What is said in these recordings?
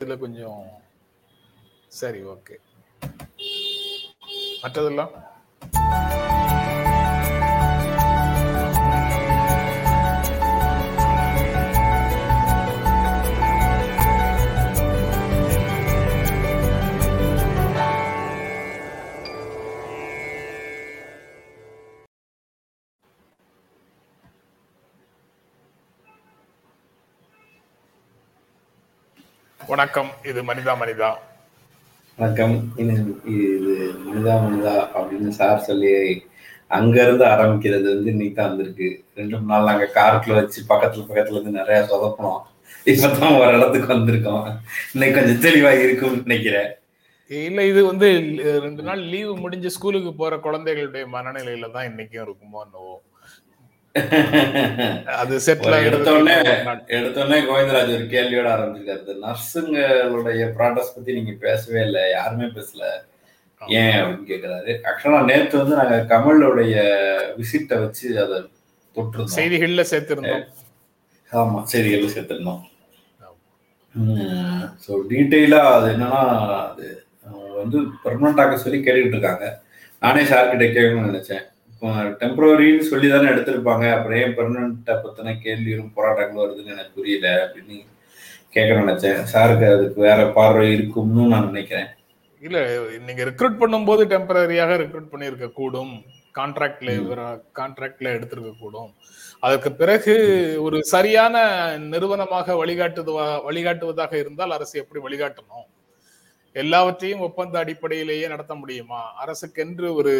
இதில் கொஞ்சம் சரி ஓகே மற்றதெல்லாம்? வணக்கம் இது மனிதா மனிதா. வணக்கம் இது இது மனிதா மனிதா அப்படின்னு சார் சொல்லி அங்க இருந்து ஆரம்பிக்கிறது வந்து இன்னைக்கு தான் வந்திருக்கு. ரெண்டு மூணு நாள் நாங்க காருக்குள்ள வச்சு பக்கத்துல பக்கத்துல இருந்து நிறைய சொதப்பணும் இப்பதான் ஒரு இடத்துக்கு வந்திருக்கோம். இன்னைக்கு கொஞ்சம் தெளிவா இருக்கும்னு நினைக்கிறேன். இல்ல இது வந்து ரெண்டு நாள் லீவு முடிஞ்சு ஸ்கூலுக்கு போற குழந்தைகளுடைய மனநிலையில தான் இன்னைக்கும் இருக்குமோ என்னவோ. அது செட்டில் எடுத்தோடனே எடுத்தோடனே கோவிந்தராஜ் ஒரு கேள்வியோட ஆரம்பிச்சிருக்காரு. நர்ஸுங்களுடைய ப்ராடக்ட்ஸ் பத்தி நீங்க பேசவே இல்லை யாருமே பேசல. ஏன் அப்படின்னு கேக்குறாரு. ஆக்சுவலா நேத்து வந்து நாங்க கமலுடைய விசிட்டை வச்சு அதை தொட்டிருந்தோம். செய்திகள்ல சேர்த்திருந்தோம். ஆமா செய்திகள் சேர்த்திருந்தோம். ஸோ டீட்டெயிலாக அது என்னன்னா அது வந்து பெர்மனண்ட் ஆக சொல்லி கேட்டுக்கிட்டு இருக்காங்க. நானே சார்கிட்ட கேட்கணும்னு நினைச்சேன். டெம்பரரின்னு சொல்லி தானே எடுத்திருப்பாங்க. அப்புறம் ஏன் பெர்மனண்ட்டை பற்றின கேள்வியும் போராட்டங்களும் வருதுன்னு எனக்கு புரியல அப்படின்னு கேட்க நினைச்சேன். சாருக்கு அதுக்கு வேற பார்வை இருக்கும்னு நான் நினைக்கிறேன். இல்ல நீங்க ரெக்ரூட் பண்ணும்போது டெம்பரரியாக ரெக்ரூட் பண்ணியிருக்க கூடும். கான்ட்ராக்ட் லேபர் கான்ட்ராக்ட்ல எடுத்திருக்க கூடும். அதற்கு பிறகு ஒரு சரியான நிறுவனமாக வழிகாட்டுவதா வழிகாட்டுவதாக இருந்தால் அரசு எப்படி வழிகாட்டணும்? எல்லாவற்றையும் ஒப்பந்த அடிப்படையிலேயே நடத்த முடியுமா? அரசுக்கென்று ஒரு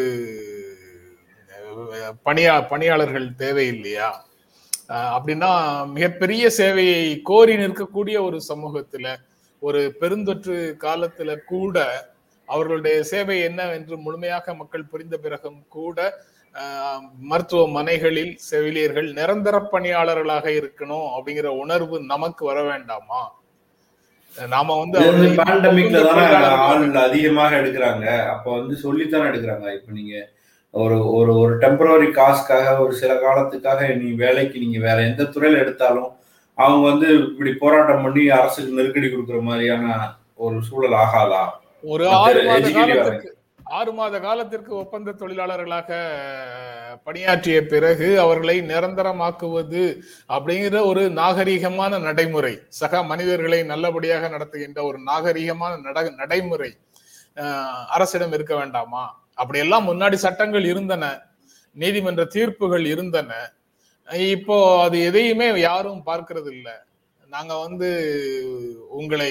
பணியா பணியாளர்கள் தேவை இல்லையா அப்படின்னா மிகப்பெரிய சேவையை கோரி நிற்கக்கூடிய ஒரு சமூகத்துல ஒரு பெருந்தொற்று காலத்துல கூட அவர்களுடைய சேவை என்னவென்று முழுமையாக மக்கள் புரிந்த பிறகும் கூட மருத்துவமனைகளில் செவிலியர்கள் நிரந்தர பணியாளர்களாக இருக்கணும் அப்படிங்கிற உணர்வு நமக்கு வர வேண்டாமா? நாம வந்து பேண்டமிக்ல தானே ஆள் அதிகமாக எடுக்கிறாங்க. அப்ப வந்து சொல்லித்தானே எடுக்கிறாங்க. இப்ப நீங்க ஒரு ஒரு ஒரு டெம்பரரி காஸ்க்காக ஒரு சில காலத்துக்காக நீ வேலைக்கு நீங்க வேற எந்த துறையில எடுத்தாலும் அவங்க வந்து இப்படி போராட்டம் பண்ணி அரசுக்கு நெருக்கடி கொடுக்குற மாதிரியான ஒரு சூழல் ஆகாதா? ஒரு ஆறு மாத காலத்திற்கு ஆறு மாத காலத்திற்கு ஒப்பந்த தொழிலாளர்களாக பணியாற்றிய பிறகு அவர்களை நிரந்தரமாக்குவது அப்படிங்கிற ஒரு நாகரீகமான நடைமுறை சக மனிதர்களை நல்லபடியாக நடத்துகின்ற ஒரு நாகரீகமான நட நடைமுறை அரசிடம் இருக்க வேண்டாமா? அப்படியெல்லாம் முன்னாடி சட்டங்கள் இருந்தன நீதிமன்ற தீர்ப்புகள் இருந்தன. இப்போ அது எதையுமே யாரும் பார்க்கறது இல்லை நாங்க வந்து உங்களை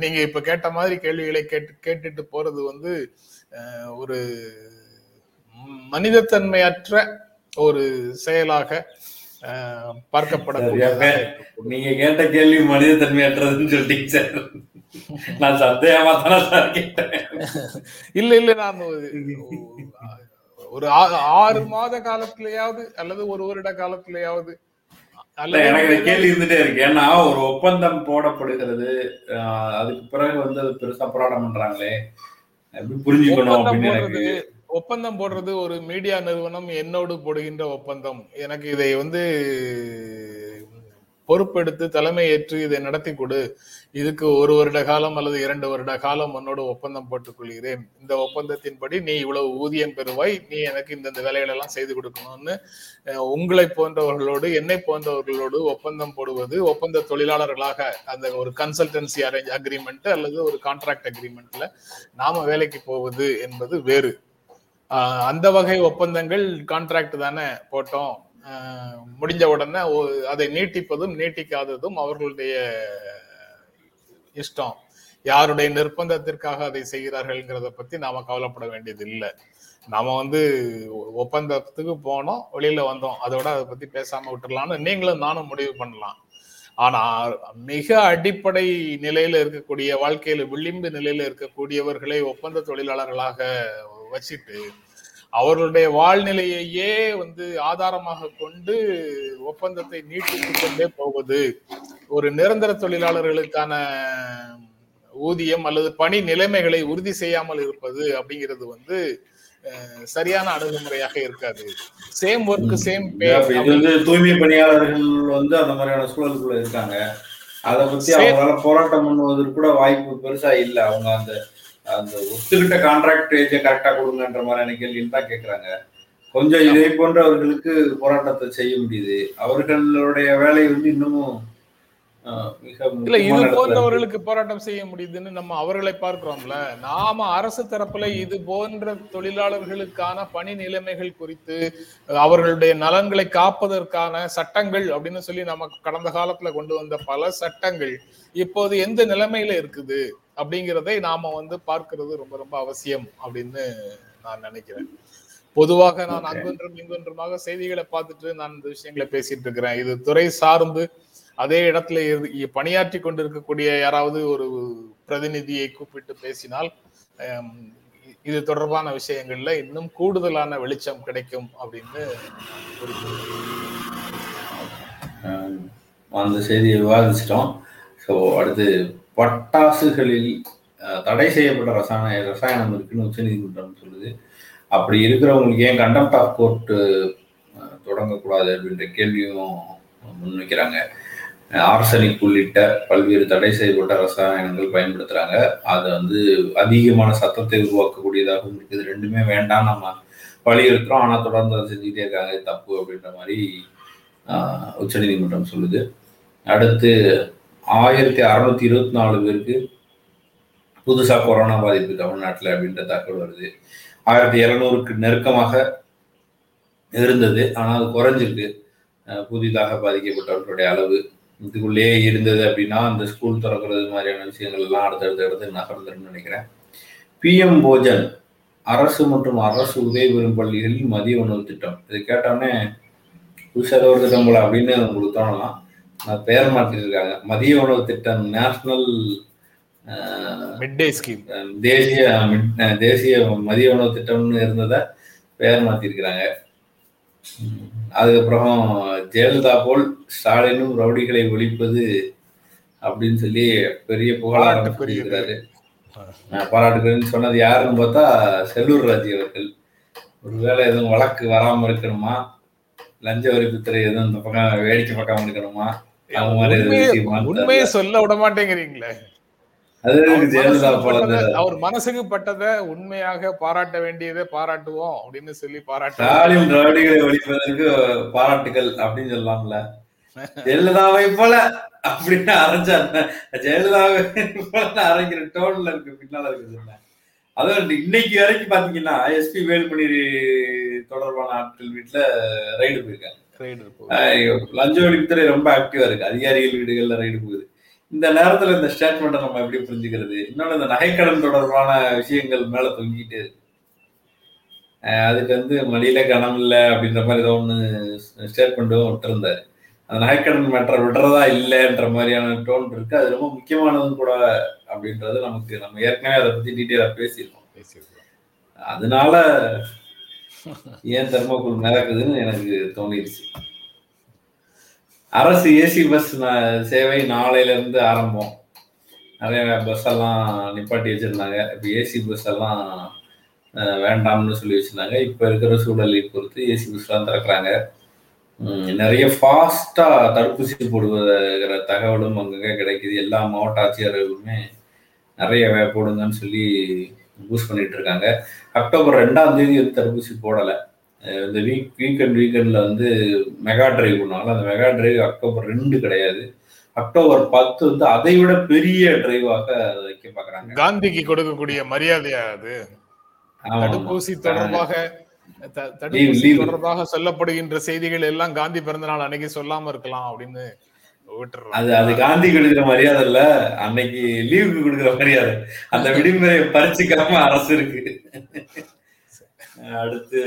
நீங்க இப்ப கேட்ட மாதிரி கேள்விகளை கேட்டு கேட்டுட்டு போறது வந்து ஒரு மனிதத்தன்மையற்ற ஒரு செயலாக பார்க்கப்படக்கூடிய நீங்க கேட்ட கேள்வி மனிதத்தன்மையற்றதுன்னு சொல்லிட்டீங்க சார். நான் சந்தேகமா தானே சார் கேட்டேன். இல்ல இல்ல நான் ஒரு ஆறு மாத காலத்திலேயாவது அல்லது ஒரு வருட காலத்திலேயாவது எனக்கு கேள்வி இருந்துட்டே இருக்கு. ஏன்னா ஒரு ஒப்பந்தம் போடப்படுகிறது. அதுக்கு பிறகு வந்து அது பெருசா போராட்டம் பண்றாங்களே. புரிஞ்சுக்கணும் அப்படின்னு எனக்கு ஒப்பந்தம் போடுறது ஒரு மீடியா நிறுவனம் என்னோடு போடுகின்ற ஒப்பந்தம். எனக்கு இதை வந்து பொறுப்பெடுத்து தலைமை ஏற்று இதை நடத்தி கொடு. இதுக்கு ஒரு வருட காலம் அல்லது இரண்டு வருட காலம் உன்னோடு ஒப்பந்தம் போட்டுக் கொள்கிறேன் இந்த ஒப்பந்தத்தின்படி நீ இவ்வளவு ஊதியம் பெறுவாய். நீ எனக்கு இந்தந்த வேலைகள் எல்லாம் செய்து கொடுக்கணும்னு உங்களை போன்றவர்களோடு என்னை போன்றவர்களோடு ஒப்பந்தம் போடுவது ஒப்பந்த தொழிலாளர்களாக அந்த ஒரு கன்சல்டன்சி அரேஞ்ச் அக்ரிமெண்ட் அல்லது ஒரு கான்ட்ராக்ட் அக்ரிமெண்ட்ல நாம வேலைக்கு போவது என்பது வேறு. அந்த வகை ஒப்பந்தங்கள் கான்ட்ராக்ட் தானே போட்டோம். முடிஞ்ச உடனே அதை நீட்டிப்பதும் நீட்டிக்காததும் அவர்களுடைய இஷ்டம். யாருடைய நிர்பந்தத்திற்காக அதை செய்கிறார்கள்ங்கிறத பத்தி நாம கவலைப்பட வேண்டியது இல்லை நாம வந்து ஒப்பந்தத்துக்கு போனோம் வெளியில வந்தோம். அதோட அதை பத்தி பேசாம விட்டுடலாம்னு நீங்களும் நானும் முடிவு பண்ணலாம். ஆனா மிக அடிப்படை நிலையில இருக்கக்கூடிய வாழ்க்கையில விளிம்பு நிலையில இருக்கக்கூடியவர்களை ஒப்பந்த தொழிலாளர்களாக வச்சுட்டு அவர்களுடைய வாழ்நிலையையே வந்து ஆதாரமாக கொண்டு ஒப்பந்தத்தை நீட்டித்துக் கொண்டே போவது ஒரு நிரந்தர தொழிலாளர்களுக்கான ஊதியம் அல்லது பணி நிலைமைகளை உறுதி செய்யாமல் இருப்பது அப்படிங்கிறது வந்து சரியான அணுகுமுறையாக இருக்காது. சேம் ஒர்க் சேம் பே இது வந்து தூய்மை பணியாளர்கள் வந்து அந்த மாதிரியான சூழலுக்குள்ள இருக்காங்க. அதை பத்தி. அவங்களால போராட்டம் பண்ணுவதற்கு கூட வாய்ப்பு பெருசா இல்ல. அவங்க அந்த அந்த ஒத்துக்கிட்ட கான்ட்ராக்ட் ஏஜை கரெக்டா கொடுங்கன்ற மாதிரியான கேள்வின்னு தான் கேக்குறாங்க. கொஞ்சம் இதே போன்றவர்களுக்கு போராட்டத்தை செய்ய முடியுது. அவர்களுடைய வேலை வந்து இன்னமும் இல்ல இது. போன்றவர்களுக்கு போராட்டம் செய்ய முடியுதுன்னு நம்ம அவர்களை பார்க்கிறோம்ல. நாம அரசு தரப்புல இது போன்ற தொழிலாளர்களுக்கான பணி நிலைமைகள் குறித்து அவர்களுடைய நலன்களை காப்பதற்கான சட்டங்கள் அப்படின்னு சொல்லி நம்ம கடந்த காலத்துல கொண்டு வந்த பல சட்டங்கள் இப்போது எந்த நிலைமையில இருக்குது? அப்படிங்கிறதை நாம வந்து பார்க்கிறது ரொம்ப ரொம்ப அவசியம் அப்படின்னு நான் நினைக்கிறேன். பொதுவாக நான். அங்கொன்றும் இங்கொன்றுமாக செய்திகளை பார்த்துட்டு நான் இந்த விஷயங்களை பேசிட்டு இருக்கிறேன். இது துறை சார்ந்து அதே இடத்துல பணியாற்றி கொண்டிருக்கக்கூடிய யாராவது ஒரு பிரதிநிதியை கூப்பிட்டு பேசினால் இது தொடர்பான விஷயங்கள்ல இன்னும் கூடுதலான வெளிச்சம் கிடைக்கும் அப்படின்னு அந்த செய்தியை விவாதிச்சிட்டோம். ஸோ அடுத்து பட்டாசுகளில் தடை செய்யப்பட்ட ரசாயன ரசாயனம் இருக்குன்னு உச்சநீதிமன்றம் சொல்லுது. அப்படி இருக்கிறவங்களுக்கு ஏன் கண்டெம்ட் ஆஃப் கோர்ட்டு தொடங்கக்கூடாது அப்படின்ற கேள்வியும் முன்வைக்கிறாங்க ஆர்சனிக் உள்ளிட்ட பல்வேறு தடை செய்யப்பட்ட ரசாயனங்கள் பயன்படுத்துகிறாங்க அதை வந்து அதிகமான சத்தத்தை உருவாக்கக்கூடியதாகவும் இருக்குது. ரெண்டுமே வேண்டாம் நம்ம வலியுறுத்துறோம் ஆனால் தொடர்ந்து அதை செஞ்சுட்டே இருக்காங்க. தப்பு அப்படின்ற மாதிரி உச்சநீதிமன்றம் சொல்லுது. அடுத்து ஆயிரத்தி அறுநூத்தி இருபத்தி நாலு பேருக்கு புதுசாக கொரோனா பாதிப்பு தமிழ்நாட்டில் அப்படின்ற தகவல் வருது. ஆயிரத்தி இரநூறுக்கு நெருக்கமாக இருந்தது. ஆனால் அது குறைஞ்சிருக்கு. புதிதாக பாதிக்கப்பட்டவர்களுடைய அளவு. இதுக்குள்ளேயே இருந்தது அப்படின்னா அந்த ஸ்கூல் திறக்கிறது மாதிரியான விஷயங்கள் எல்லாம் அடுத்தடுத்த இடத்துக்கு நகர்ந்துருன்னு நினைக்கிறேன். பிஎம் போஜன் அரசு மற்றும் அரசு உதவி பெறும் பள்ளிகளில் மதிய உணவு திட்டம். இது கேட்டோடனே புதுசாக ஒரு திட்டம் போல அப்படின்னு உங்களுக்கு தோணலாம். பெயர் மாற்றிருக்காங்க. மதிய உணவு திட்டம் நேஷனல் மிட் டே ஸ்கீம் தேசிய தேசிய மதிய உணவு திட்டம்னு இருந்ததை பெயர் மாத்திருக்கிறாங்க உம் அதுக்கப்புறம் ஜெயலலிதா போல் ஸ்டாலினும் ரவுடிகளை ஒழிப்பது அப்படின்னு சொல்லி பெரிய புகழாரம் அஹ் பாராட்டுக்குரியன்னு சொன்னது யாருன்னு பார்த்தா செல்லூர் ராஜி அவர்கள். ஒருவேளை எதுவும் வழக்கு வராம இருக்கணுமா? லஞ்ச ஒழிப்புத்துறை எதுவும் இந்த பக்கம் வேடிக்கை பார்க்காம இருக்கணுமா? உண்மையை சொல்ல விட மாட்டேங்கிறீங்களே அது அவர் ஜெயலலிதா மனசுக்கு பட்டதை- இந்த அவர் மனசுக்கு பட்டதை உண்மையாக பாராட்ட வேண்டியதை பாராட்டுவோம் அப்படின்னு சொல்லி பாராட்ட. ஸ்டாலின் ரவுடிகளை ஒழிப்பதற்கு பாராட்டுகள் அப்படின்னு சொல்லலாம்ல. ஜெயலலிதாவை போல அப்படின்னு அரைஞ்சாங்க ஜெயலலிதாவை போல அரைக்கிற டோன்ல இருக்கு பின்னால இருக்கு சொன்னேன் அதுவும் இன்னைக்கு வரைக்கும் பாத்தீங்கன்னா எஸ்பி வேலுமணி தொடர்பான ஆட்கள் வீட்டுல ரைடு போயிருக்காங்க. லஞ்ச ஒழிப்புத்துறை ரொம்ப ஆக்டிவா இருக்கு. அதிகாரிகள் வீடுகள்ல ரைடு போகுது. இந்த நேரத்துல இந்த ஸ்டேட்மெண்ட்டை நம்ம எப்படி புரிஞ்சுக்கிறது? இன்னொன்னு இந்த நகைக்கடன் தொடர்பான விஷயங்கள் மேல தொங்கிட்டு இருக்கு. அதுக்கு வந்து மடியில கனம் இல்லை அப்படின்ற மாதிரி ஏதோ ஒன்று ஸ்டேட்மெண்ட்டும் விட்டுருந்தாரு அந்த நகைக்கடன் மேட்டரை விடுறதா இல்லைன்ற மாதிரியான டோன் இருக்கு. அது ரொம்ப முக்கியமானதும் கூட அப்படின்றது நமக்கு நம்ம ஏற்கனவே அதை பத்தி டீட்டெயிலா பேசியிருக்கோம். பேசியிருக்கிறோம். அதனால ஏன் தெர்மோகுள் நடக்குதுன்னு எனக்கு தோணிடுச்சு. அரசு ஏசி பஸ் சேவை நாளையில இருந்து ஆரம்பம். நிறைய பஸ் எல்லாம் நிப்பாட்டி வச்சிருந்தாங்க. இப்போ ஏசி பஸ் எல்லாம் வேண்டாம்னு சொல்லி வச்சிருந்தாங்க. இப்போ இருக்கிற சூழலை பொறுத்து ஏசி பஸ்லாம் திறக்கிறாங்க. நிறைய ஃபாஸ்டா தடுப்பூசி போடுவதுங்கிற தகவலும் அங்கங்க கிடைக்குது. எல்லா மாவட்ட ஆட்சியர்களுமே நிறைய வே- போடுங்கன்னு சொல்லி பூஸ்ட் பண்ணிட்டு இருக்காங்க அக்டோபர் ரெண்டாம் தேதி தடுப்பூசி போடலை. இந்த வீக் வீக்கெண்ட் வீக்கெண்ட்ல வந்து மெகா டிரைவ் பண்ணுவாங்க அந்த மெகா டிரைவ் அக்டோபர் ரெண்டு கிடையாது. அக்டோபர் பத்து வந்து அதை விட பெரிய டிரைவாக வைக்க பாக்குறாங்க. காந்திக்கு கொடுக்கக்கூடிய மரியாதையா அது. தடுப்பூசி தொடர்பாக தடுப்பூசி. தொடர்பாக சொல்லப்படுகின்ற செய்திகள் எல்லாம் காந்தி பிறந்த நாள் அன்னைக்கு சொல்லாம இருக்கலாம் அப்படின்னு அது அது காந்தி கொடுக்குற மரியாதை இல்ல. அன்னைக்கு லீவுக்கு கொடுக்குற மரியாதை. அந்த விடுமுறை பறிச்சுக்காம அரசு இருக்கு. அடுத்து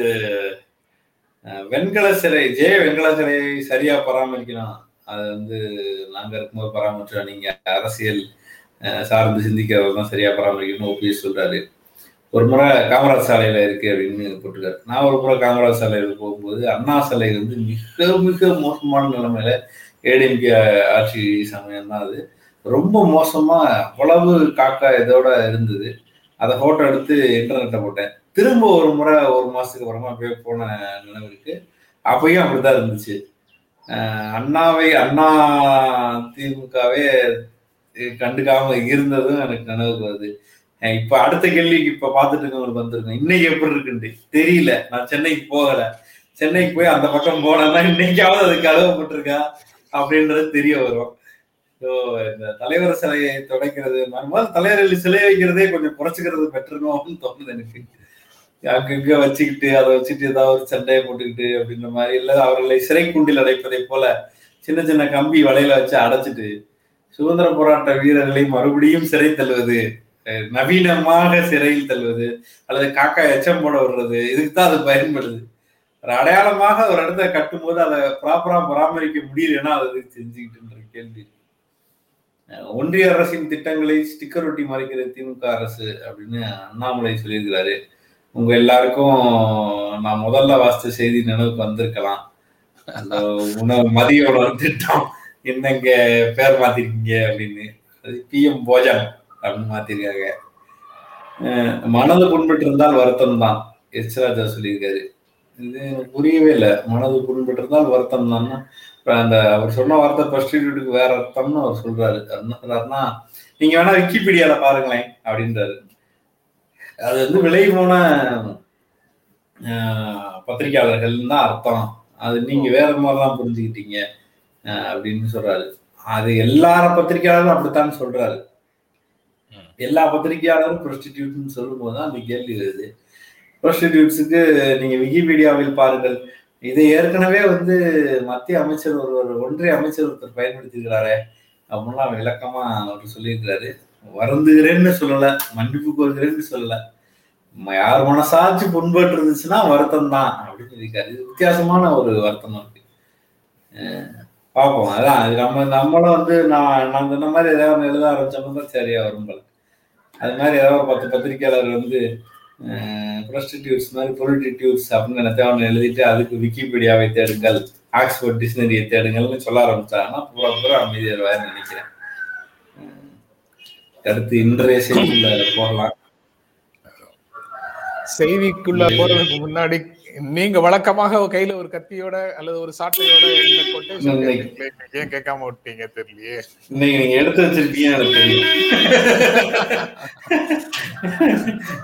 வெண்கல சிலை ஜெய வெண்கல சிலையை சரியா பராமரிக்கணும். அது வந்து நாங்க இருக்கும்போது பராமரிச்சோம். நீங்க அரசியல் சார்ந்து சிந்திக்கிறதான் சரியா பராமரிக்கணும்னு ஓபிஎஸ் சொல்றாரு. ஒரு முறை காமராஜ் சாலையில இருக்கு அப்படின்னு போட்டிருக்காரு. நான் ஒரு முறை காமராஜ் சாலையில போகும்போது அண்ணா சாலை வந்து மிக மிக மோசமான நிலைமையில ஏடிஎம்கே ஆட்சி சமயம் தான் அது. ரொம்ப மோசமா அவ்வளவு காக்கா இதோட இருந்தது. அதை போட்டோ எடுத்து இன்டர்நெட்டை போட்டேன். திரும்ப ஒரு முறை ஒரு மாசத்துக்கு அப்புறமா போய் போன நினைவு இருக்கு. அப்பயும் அப்படிதான் இருந்துச்சு. அண்ணாவை அண்ணா திமுகவே கண்டுக்காம இருந்ததும் எனக்கு நினைவுக்கு வருது. இப்ப அடுத்த கேள்விக்கு இப்ப பார்த்துட்டு இருக்கவங்களுக்கு வந்திருக்கேன் இன்னைக்கு எப்படி இருக்குன்ட்டு தெரியல. நான் சென்னைக்கு போகல. சென்னைக்கு போய் அந்த பக்கம் போனேன்னா இன்னைக்காவது அதுக்கு கழுவப்பட்டிருக்கா அப்படின்றது தெரிய வரும். இந்த தலைவர் சிலையை துடைக்கிறது முதல்ல தலைவர் சிலை வைக்கிறதே கொஞ்சம் குறைச்சிக்கிறது பெற்றணும்னு தோணுது எனக்கு. அங்கங்க வச்சுக்கிட்டு அதை வச்சுட்டு ஏதாவது ஒரு சண்டையை போட்டுக்கிட்டு அப்படின்ற மாதிரி இல்லை அவர்களை சிறை குண்டில் அடைப்பதை போல சின்ன சின்ன கம்பி வலையில வச்சு அடைச்சிட்டு சுதந்திர போராட்ட வீரர்களை மறுபடியும் சிறை தள்ளுவது நவீனமாக சிறையில் தள்ளுவது அல்லது காக்கா எச்சம் போட விடுறது இதுக்கு தான் அது பயன்படுது. அடையாளமாக ஒரு இடத்த கட்டும் போது அதை ப்ராப்பரா பராமரிக்க முடியலன்னா அது செஞ்சுக்கிட்டு கேள்வி. ஒன்றிய அரசின் திட்டங்களை ஸ்டிக்கர் ஒட்டி மறைக்கிற திமுக அரசு அப்படின்னு அண்ணாமலை சொல்லியிருக்கிறாரு. உங்க எல்லாருக்கும் நான் முதல்ல வாசித்த செய்தி நினைவுக்கு வந்திருக்கலாம். அந்த உணவு மதிய உணவு திட்டம் என்னங்க பேர் மாத்திருக்கீங்க அப்படின்னு. அது பிஎம் போஜன் அப்படின்னு மாத்திருக்காங்க. மனது புண்பட்டு இருந்தால் வருத்தம் தான் எச் ராஜா சொல்லியிருக்காரு. இது எனக்கு புரியவே இல்லை. மனது புண்பட்டு இருந்தால் வருத்தம் தான். அந்த அவர் சொன்ன வார்த்தை பிரஸ்டிடியூட்டுக்கு வேற அர்த்தம்னு அவர் சொல்றாரு. என்ன சொல்றாருன்னா நீங்க வேணா விக்கிபீடியால பாருங்களேன் அப்படின்றாரு. அது வந்து விலை போன ஆஹ், பத்திரிக்கையாளர்கள் தான் அர்த்தம். அது நீங்க வேற மாதிரிலாம் புரிஞ்சுக்கிட்டீங்க அப்படின்னு சொல்றாரு. அது எல்லார பத்திரிக்கையாளரும் அப்படித்தான் சொல்றாரு. எல்லா பத்திரிகையாளரும் ப்ரொஸ்டிடியூட்னு சொல்லும் போது தான் அந்த கேள்வி வருது. ப்ரோஸ்டிடியூட்ஸுக்கு நீங்க விக்கிபீடியாவில் பாருங்கள். இதை ஏற்கனவே வந்து மத்திய அமைச்சர் ஒருவர் ஒன்றிய அமைச்சர் ஒருத்தர் பயன்படுத்தியிருக்கிறாரே. அப்படின்லாம் விளக்கமா அவர் சொல்லியிருக்கிறாரு. வருந்துகிறேன்னு சொல்லலை மன்னிப்பு கோருகிறேன்னு சொல்லலை. யார் மனசாட்சி புண்பட்டு இருந்துச்சுன்னா வருத்தம் தான் அப்படின்னு இருக்காரு இது வித்தியாசமான ஒரு வருத்தமா இருக்கு. பார்ப்போம். அதான் அது நம்ம நம்மளும் வந்து நான் நான் சொன்ன மாதிரி ஏதாவது எழுத ஆரம்பிச்சோம்னா சரியா வரும் அது மாதிரி ஏதாவது பத்து பத்திரிகையாளர் வந்து ப்ரொஸ்டிடியூட்ஸ் மாதிரி பொலிட்டிடியூட்ஸ் அப்படின்னு நினைத்த ஒன்று எழுதிட்டு அதுக்கு விக்கிபீடியாவை தேடுங்கள் ஆக்ஸ்போர்ட் டிக்ஷனரியை தேடுங்கள்னு சொல்ல ஆரம்பிச்சாங்கன்னா பூரா பூரா அமைதியாருவாருன்னு நினைக்கிறேன். அடுத்து இன்றைய செய்திக்குள்ள போகலாம். செய்திக்குள்ள போறதுக்கு முன்னாடி நீங்க வழக்கமாக கையில ஒரு கத்தியோட அல்லது ஒரு சாட்டையோட ஏன் கேட்காம விட்டீங்க? தெரியலையே. இன்னைக்கு நீங்க எடுத்து வச்சிருப்பீங்க எனக்கு தெரியும்.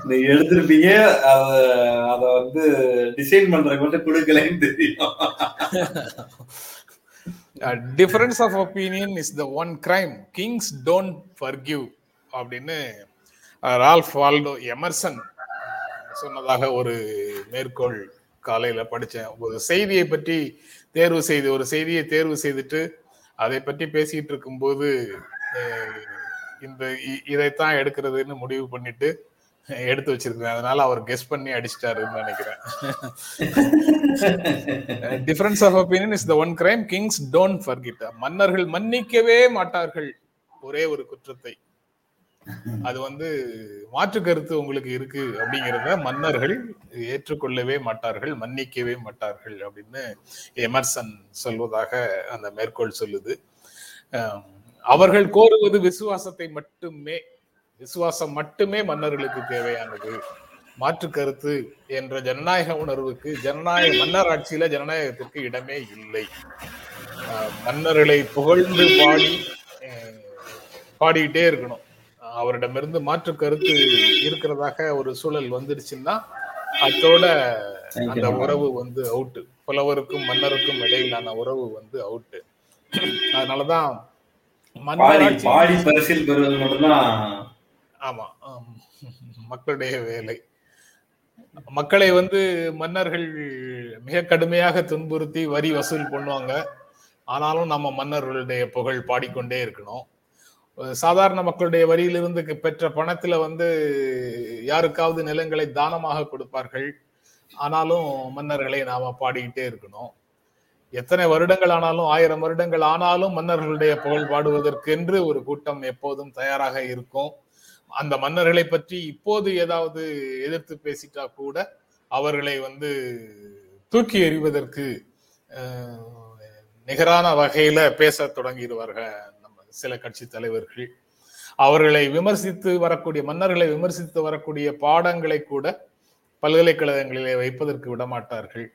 நீங்க எடுத்திருப்பீங்க அத அத வந்து டிசைன் பண்றதுக்கு மட்டும் கொடுக்கலன்னு தெரியும். Difference of opinion is the one crime kings don't forgive அப்படின்னு ரால்ஃப் வால்டோ எமர்சன் சொன்னதாக ஒரு மேற்கோள் காலையில படிச்சேன். ஒரு செய்தியை பற்றி தேர்வு செய்து ஒரு செய்தியை தேர்வு செய்துட்டு அதை பற்றி பேசிட்டு இருக்கும்போது இந்த இ- இதைத்தான் எடுக்கிறதுன்னு முடிவு பண்ணிட்டு எடுத்து வச்சிருக்கேன் அதனால அவர் கெஸ் பண்ணி அடிச்சிட்டாருன்னு நினைக்கிறேன். Difference of opinion is the one crime kings don't forget மன்னர்கள் மன்னிக்கவே மாட்டார்கள். ஒரே ஒரு குற்றத்தை. அது வந்து மாற்று கருத்து உங்களுக்கு இருக்கு அப்படிங்கிறத மன்னர்கள் ஏற்றுக்கொள்ளவே மாட்டார்கள் மன்னிக்கவே மாட்டார்கள் அப்படின்னு எமர்சன் சொல்வதாக அந்த மேற்கோள் சொல்லுது. அவர்கள் கோருவது விசுவாசத்தை மட்டுமே விசுவாசம் மட்டுமே மன்னர்களுக்கு தேவையானது. மாற்று கருத்து என்ற ஜனநாயக உணர்வுக்கு ஜனநாயக மன்னர் ஆட்சியில ஜனநாயகத்திற்கு இடமே இல்லை. மன்னர்களை புகழ்ந்து பாடி பாடிக்கிட்டே இருக்கணும். அவரிடமிருந்து மாற்று கருத்து இருக்கிறதாக ஒரு சூழல் வந்துருச்சுன்னா அதோட அந்த உறவு வந்து அவுட்டு புலவருக்கும் மன்னருக்கும் இடையிலான உறவு வந்து அவுட்டு அதனாலதான் பாடி பரிசில் பெறுவது மட்டும்தான் ஆமா. மக்களுடைய வேலை. மக்களை வந்து மன்னர்கள் மிக கடுமையாக துன்புறுத்தி வரி வசூல் பண்ணுவாங்க. ஆனாலும் நம்ம மன்னர்களுடைய புகழ் பாடிக்கொண்டே இருக்கணும். சாதாரண மக்களுடைய வரியிலிருந்து பெற்ற பணத்துல வந்து யாருக்காவது நிலங்களை தானமாக கொடுப்பார்கள். ஆனாலும் மன்னர்களை நாம பாடிக்கிட்டே இருக்கணும். எத்தனை வருடங்கள் ஆனாலும் ஆயிரம் வருடங்கள் ஆனாலும் மன்னர்களுடைய புகழ் பாடுவதற்கென்று ஒரு கூட்டம் எப்போதும் தயாராக இருக்கும். அந்த மன்னர்களை பற்றி இப்போது ஏதாவது எதிர்த்து பேசிட்டா கூட அவர்களை வந்து தூக்கி எறிவதற்கு நிகரான வகையில பேச தொடங்கிடுவார்கள். சில கட்சி தலைவர்கள். அவர்களை விமர்சித்து வரக்கூடிய மன்னர்களை விமர்சித்து வரக்கூடிய பாடங்களை கூட பல்கலைக்கழகங்களிலே வைப்பதற்கு விடமாட்டார்கள்.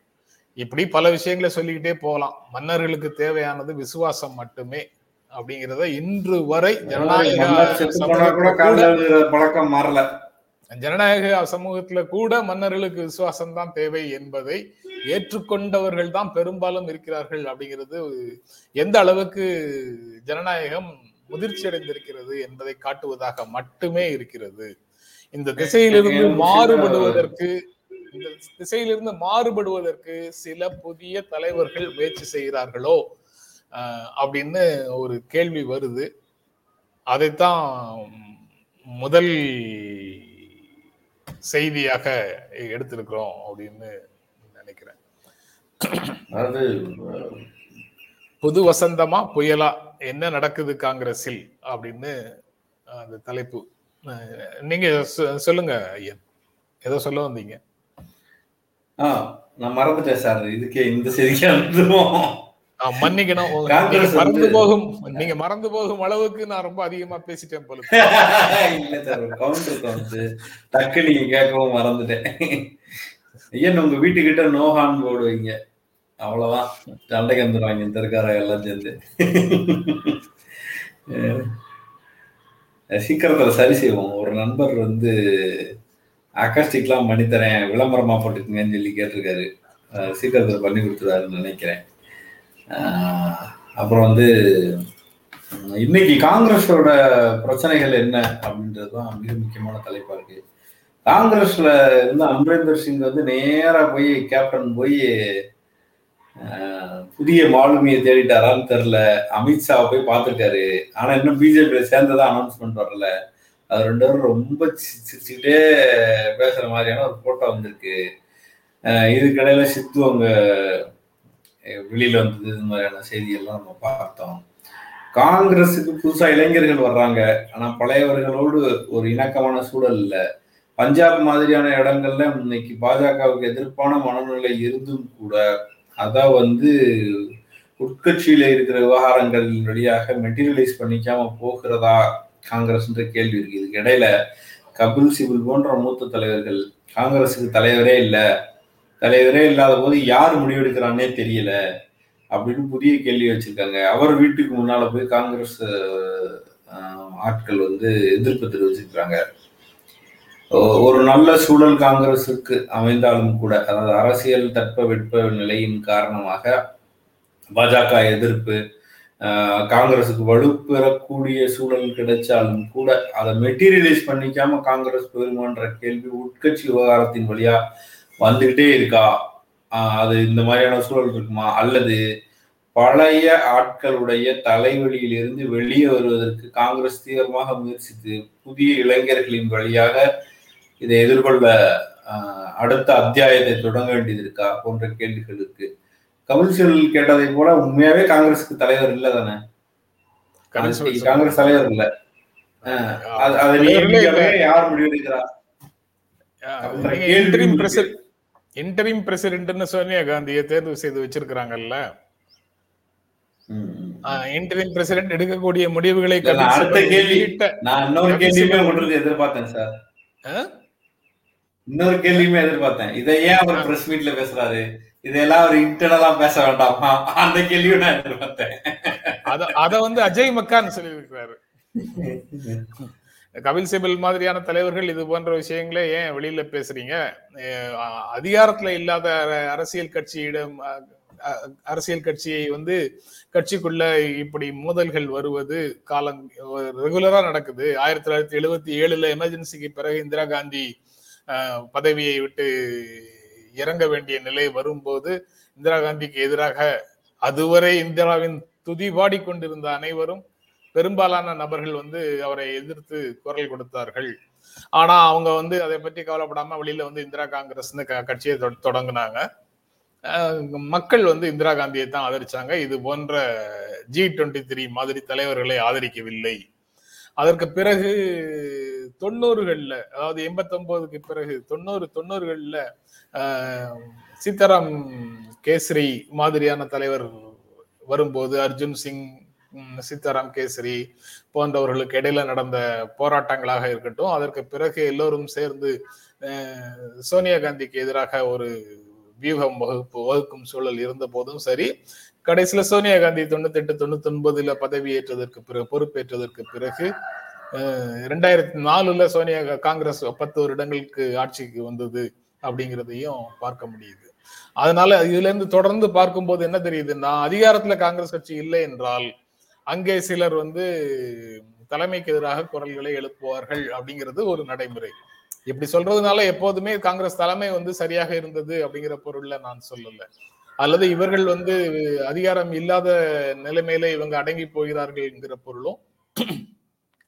இப்படி பல விஷயங்களை சொல்லிக்கிட்டே போகலாம். மன்னர்களுக்கு தேவையானது விசுவாசம் மட்டுமே அப்படிங்கிறத இன்று வரை ஜனநாயக மாறல. ஜனநாயக சமூகத்துல கூட மன்னர்களுக்கு விசுவாசம் தான் தேவை என்பதை ஏற்றுக்கொண்டவர்கள் தான் பெரும்பாலும் இருக்கிறார்கள் அப்படிங்கிறது எந்த அளவுக்கு ஜனநாயகம் முதிர்ச்சி அடைந்திருக்கிறது என்பதை காட்டுவதாக மட்டுமே இருக்கிறது. இந்த திசையிலிருந்து மாறுபடுவதற்கு இந்த திசையிலிருந்து மாறுபடுவதற்கு சில புதிய தலைவர்கள் முயற்சி செய்கிறார்களோ அஹ், அப்படின்னு ஒரு கேள்வி வருது. அதைத்தான் முதல் செய்தியாக எடுத்திருக்கிறோம் அப்படின்னு அதாவது புது வசந்தமா புயலா என்ன நடக்குது காங்கிரஸில் அப்படின்னு அந்த தலைப்பு. நீங்க சொல்லுங்க ஐயன் ஏதோ சொல்ல வந்தீங்க. ஆ நான் மறந்துட்டேன் சார். இதுக்கே இந்த செய்திக்கு மன்னிக்கணும். மறந்து போகும் நீங்க மறந்து போகும் அளவுக்கு நான் ரொம்ப அதிகமா பேசிட்டேன் போல இல்ல சார் கவுண்டருக்கு வந்து டக்கு நீங்க கேட்கவும் மறந்துட்டேன். ஐயன் உங்க வீட்டுக்கிட்ட நோஹான் போர்டு வைங்க அவ்வளவுதான். சண்டைக்கு வந்துடுவாங்க இந்த இருக்கார எல்லாம் சேர்ந்து. சீக்கிரத்துல சரி செய்வோம். ஒரு நண்பர் வந்து அக்காஸ்டிக்லாம் பண்ணித்தரேன் விளம்பரமா போட்டுக்குங்கன்னு சொல்லி கேட்டிருக்காரு. சீக்கிரத்தில் பண்ணி கொடுத்துருவாருன்னு நினைக்கிறேன். அப்புறம் வந்து இன்னைக்கு காங்கிரஸோட பிரச்சனைகள் என்ன அப்படின்றது தான் மிக முக்கியமான தலைப்பா இருக்கு. காங்கிரஸ்ல இருந்து அம்ரேந்தர் சிங் வந்து நேரா போய் கேப்டன் போய் புதிய மாலுமியை தேடிட்டாரான்னு தெரில அமித்ஷாவை போய் பார்த்துருக்காரு ஆனா இன்னும் பிஜேபியில சேர்ந்ததா அனௌன்ஸ்மெண்ட் வரல. அது ரெண்டு பேரும் ரொம்ப சி- சிரிச்சுக்கிட்டே பேசுற மாதிரியான ஒரு போட்டோ வந்திருக்கு. இதுக்கடையில் சித்து அவங்க அஹ், வெளியில வந்தது இது மாதிரியான செய்திகள்லாம் நம்ம பார்த்தோம். காங்கிரஸுக்கு புதுசா இளைஞர்கள் வர்றாங்க. ஆனா பழையவர்களோடு ஒரு இணக்கமான சூழல் இல்லை. பஞ்சாப் மாதிரியான இடங்கள்ல இன்னைக்கு பாஜகவுக்கு எதிர்ப்பான மனநிலை இருந்தும் கூட அதான் வந்து உட்கட்சியில இருக்கிற விவகாரங்கள் வழியாக மெட்டீரியலைஸ் பண்ணிக்காம போகிறதா காங்கிரஸ்ன்ற கேள்வி இருக்கு. இதுக்கு இடையில கபில் சிபில் போன்ற மூத்த தலைவர்கள் காங்கிரஸுக்கு தலைவரே இல்லை தலைவரே இல்லாத போது யார் முடிவெடுக்கிறான்னே தெரியல அப்படின்னு புதிய கேள்வி வச்சிருக்காங்க. அவர் வீட்டுக்கு முன்னால போய் காங்கிரஸ் ஆட்கள் வந்து எதிர்ப்பு தெரிவிச்சிருக்கிறாங்க. ஒரு நல்ல சூழல் காங்கிரசுக்கு அமைந்தாலும் கூட அதாவது அரசியல் தட்பவெட்ப நிலையின் காரணமாக பாஜக எதிர்ப்பு காங்கிரஸுக்கு காங்கிரசுக்கு வலுப்பெறக்கூடிய சூழல் கிடைச்சாலும் கூட அதை மெட்டீரியலைஸ் பண்ணிக்காம காங்கிரஸ் போயிருமான்ற கேள்வி உட்கட்சி விவகாரத்தின் வழியா வந்துகிட்டே இருக்கா? அது இந்த மாதிரியான சூழல் இருக்குமா? அல்லது பழைய ஆட்களுடைய தலைவலியிலிருந்து வெளியே வருவதற்கு காங்கிரஸ் தீவிரமாக முயற்சித்து புதிய இளைஞர்களின் வழியாக இதை எதிர்கொள்ள அடுத்த அத்தியாயத்தை தொடங்க வேண்டியது இருக்கா போன்ற கேள்விகள் இருக்கு. கபில் கேட்டதை போல உண்மையாவே காங்கிரஸுக்கு தலைவர் இல்லை தானே? காங்கிரஸ் தலைவர் இல்லை. யார் முடிவெடுக்கிறா இன்டரிம் பிரசிடென்ட்னு சோனியா காந்தியை தேர்வு செய்து வச்சிருக்கிறாங்கல்ல. இன்டரிம் பிரசிடென்ட் எடுக்கக்கூடிய முடிவுகளை அடுத்த கேள்வி. நான் இன்னொரு கேள்வியுமே உங்களுக்கு எதிர்பார்த்தேன் சார்? இன்னொரு கேள்வியுமே எதிர்பார்த்தேன். இதை ஏன் அவர் பிரஸ் மீட்ல பேசுறாரு? இதெல்லாம் அவர் இன்டர்னலா பேச வேண்டாமா? அந்த கேள்வியும் நான் எதிர்பார்த்தேன். அத வந்து அஜய் மக்கான் சொல்லியிருக்கிறாரு. கபில் சிபல் மாதிரியான தலைவர்கள் இது போன்ற விஷயங்களை ஏன் வெளியில பேசுறீங்க? அதிகாரத்துல இல்லாத அர- அரசியல் கட்சியிடம் அரசியல் கட்சியை வந்து கட்சிக்குள்ள இப்படி மோதல்கள் வருவது காலம் ரெகுலரா நடக்குது. ஆயிரத்தி தொள்ளாயிரத்தி எழுபத்தி ஏழுல எமர்ஜென்சிக்கு பிறகு இந்திரா காந்தி பதவியை விட்டு இறங்க வேண்டிய நிலை வரும்போது இந்திரா காந்திக்கு எதிராக அதுவரை இந்திராவின் துதி கொண்டிருந்த அனைவரும் பெரும்பாலான நபர்கள் வந்து அவரை எதிர்த்து குரல் கொடுத்தார்கள். ஆனா அவங்க வந்து அதை பற்றி கவலைப்படாம வெளியில வந்து இந்திரா காங்கிரஸ்னு க- கட்சியை தொ- மக்கள் வந்து இந்திரா காந்தியை தான் ஆதரிச்சாங்க. இது போன்ற ஜி டுவெண்ட்டி த்ரீ மாதிரி தலைவர்களை ஆதரிக்கவில்லை. அதற்கு பிறகு தொண்ணூறுகள்ல அதாவது எண்பத்தொன்பதுக்கு பிறகு தொண்ணூறு தொண்ணூறுகள்ல சீதாராம் கேசரி மாதிரியான தலைவர் வரும்போது அர்ஜுன் சிங் சீதாராம் கேசரி போன்றவர்களுக்கு இடையில நடந்த போராட்டங்களாக இருக்கட்டும். அதற்கு பிறகு எல்லோரும் சேர்ந்து சோனியா காந்திக்கு எதிராக ஒரு வியூகம் வகுப்பு வகுக்கும் சூழல் இருந்த போதும் சரி கடைசியில சோனியா காந்தி தொண்ணூத்தி எட்டு தொண்ணூத்தி ஒன்பதுல பதவியேற்றதற்கு பிறகு பொறுப்பேற்றதற்கு பிறகு ரெண்டாயிரத்தி நாலுல சோனியா காங்கிரஸ் பத்து வருடங்களுக்கு ஆட்சிக்கு வந்தது அப்படிங்கிறதையும் பார்க்க முடியுது. அதனால இதுல இருந்து தொடர்ந்து பார்க்கும்போது என்ன தெரியுதுன்னா அதிகாரத்துல காங்கிரஸ் கட்சி இல்லை என்றால் அங்கே சிலர் வந்து தலைமைக்கு எதிராக குரல்களை எழுப்புவார்கள் அப்படிங்கிறது ஒரு நடைமுறை. இப்படி சொல்றதுனால எப்போதுமே காங்கிரஸ் தலைமை வந்து சரியாக இருந்தது அப்படிங்கிற பொருள்ல நான் சொல்லல. அல்லது இவர்கள் வந்து அதிகாரம் இல்லாத நிலைமையில இவங்க அடங்கி போகிறார்கள் என்கிற பொருளும்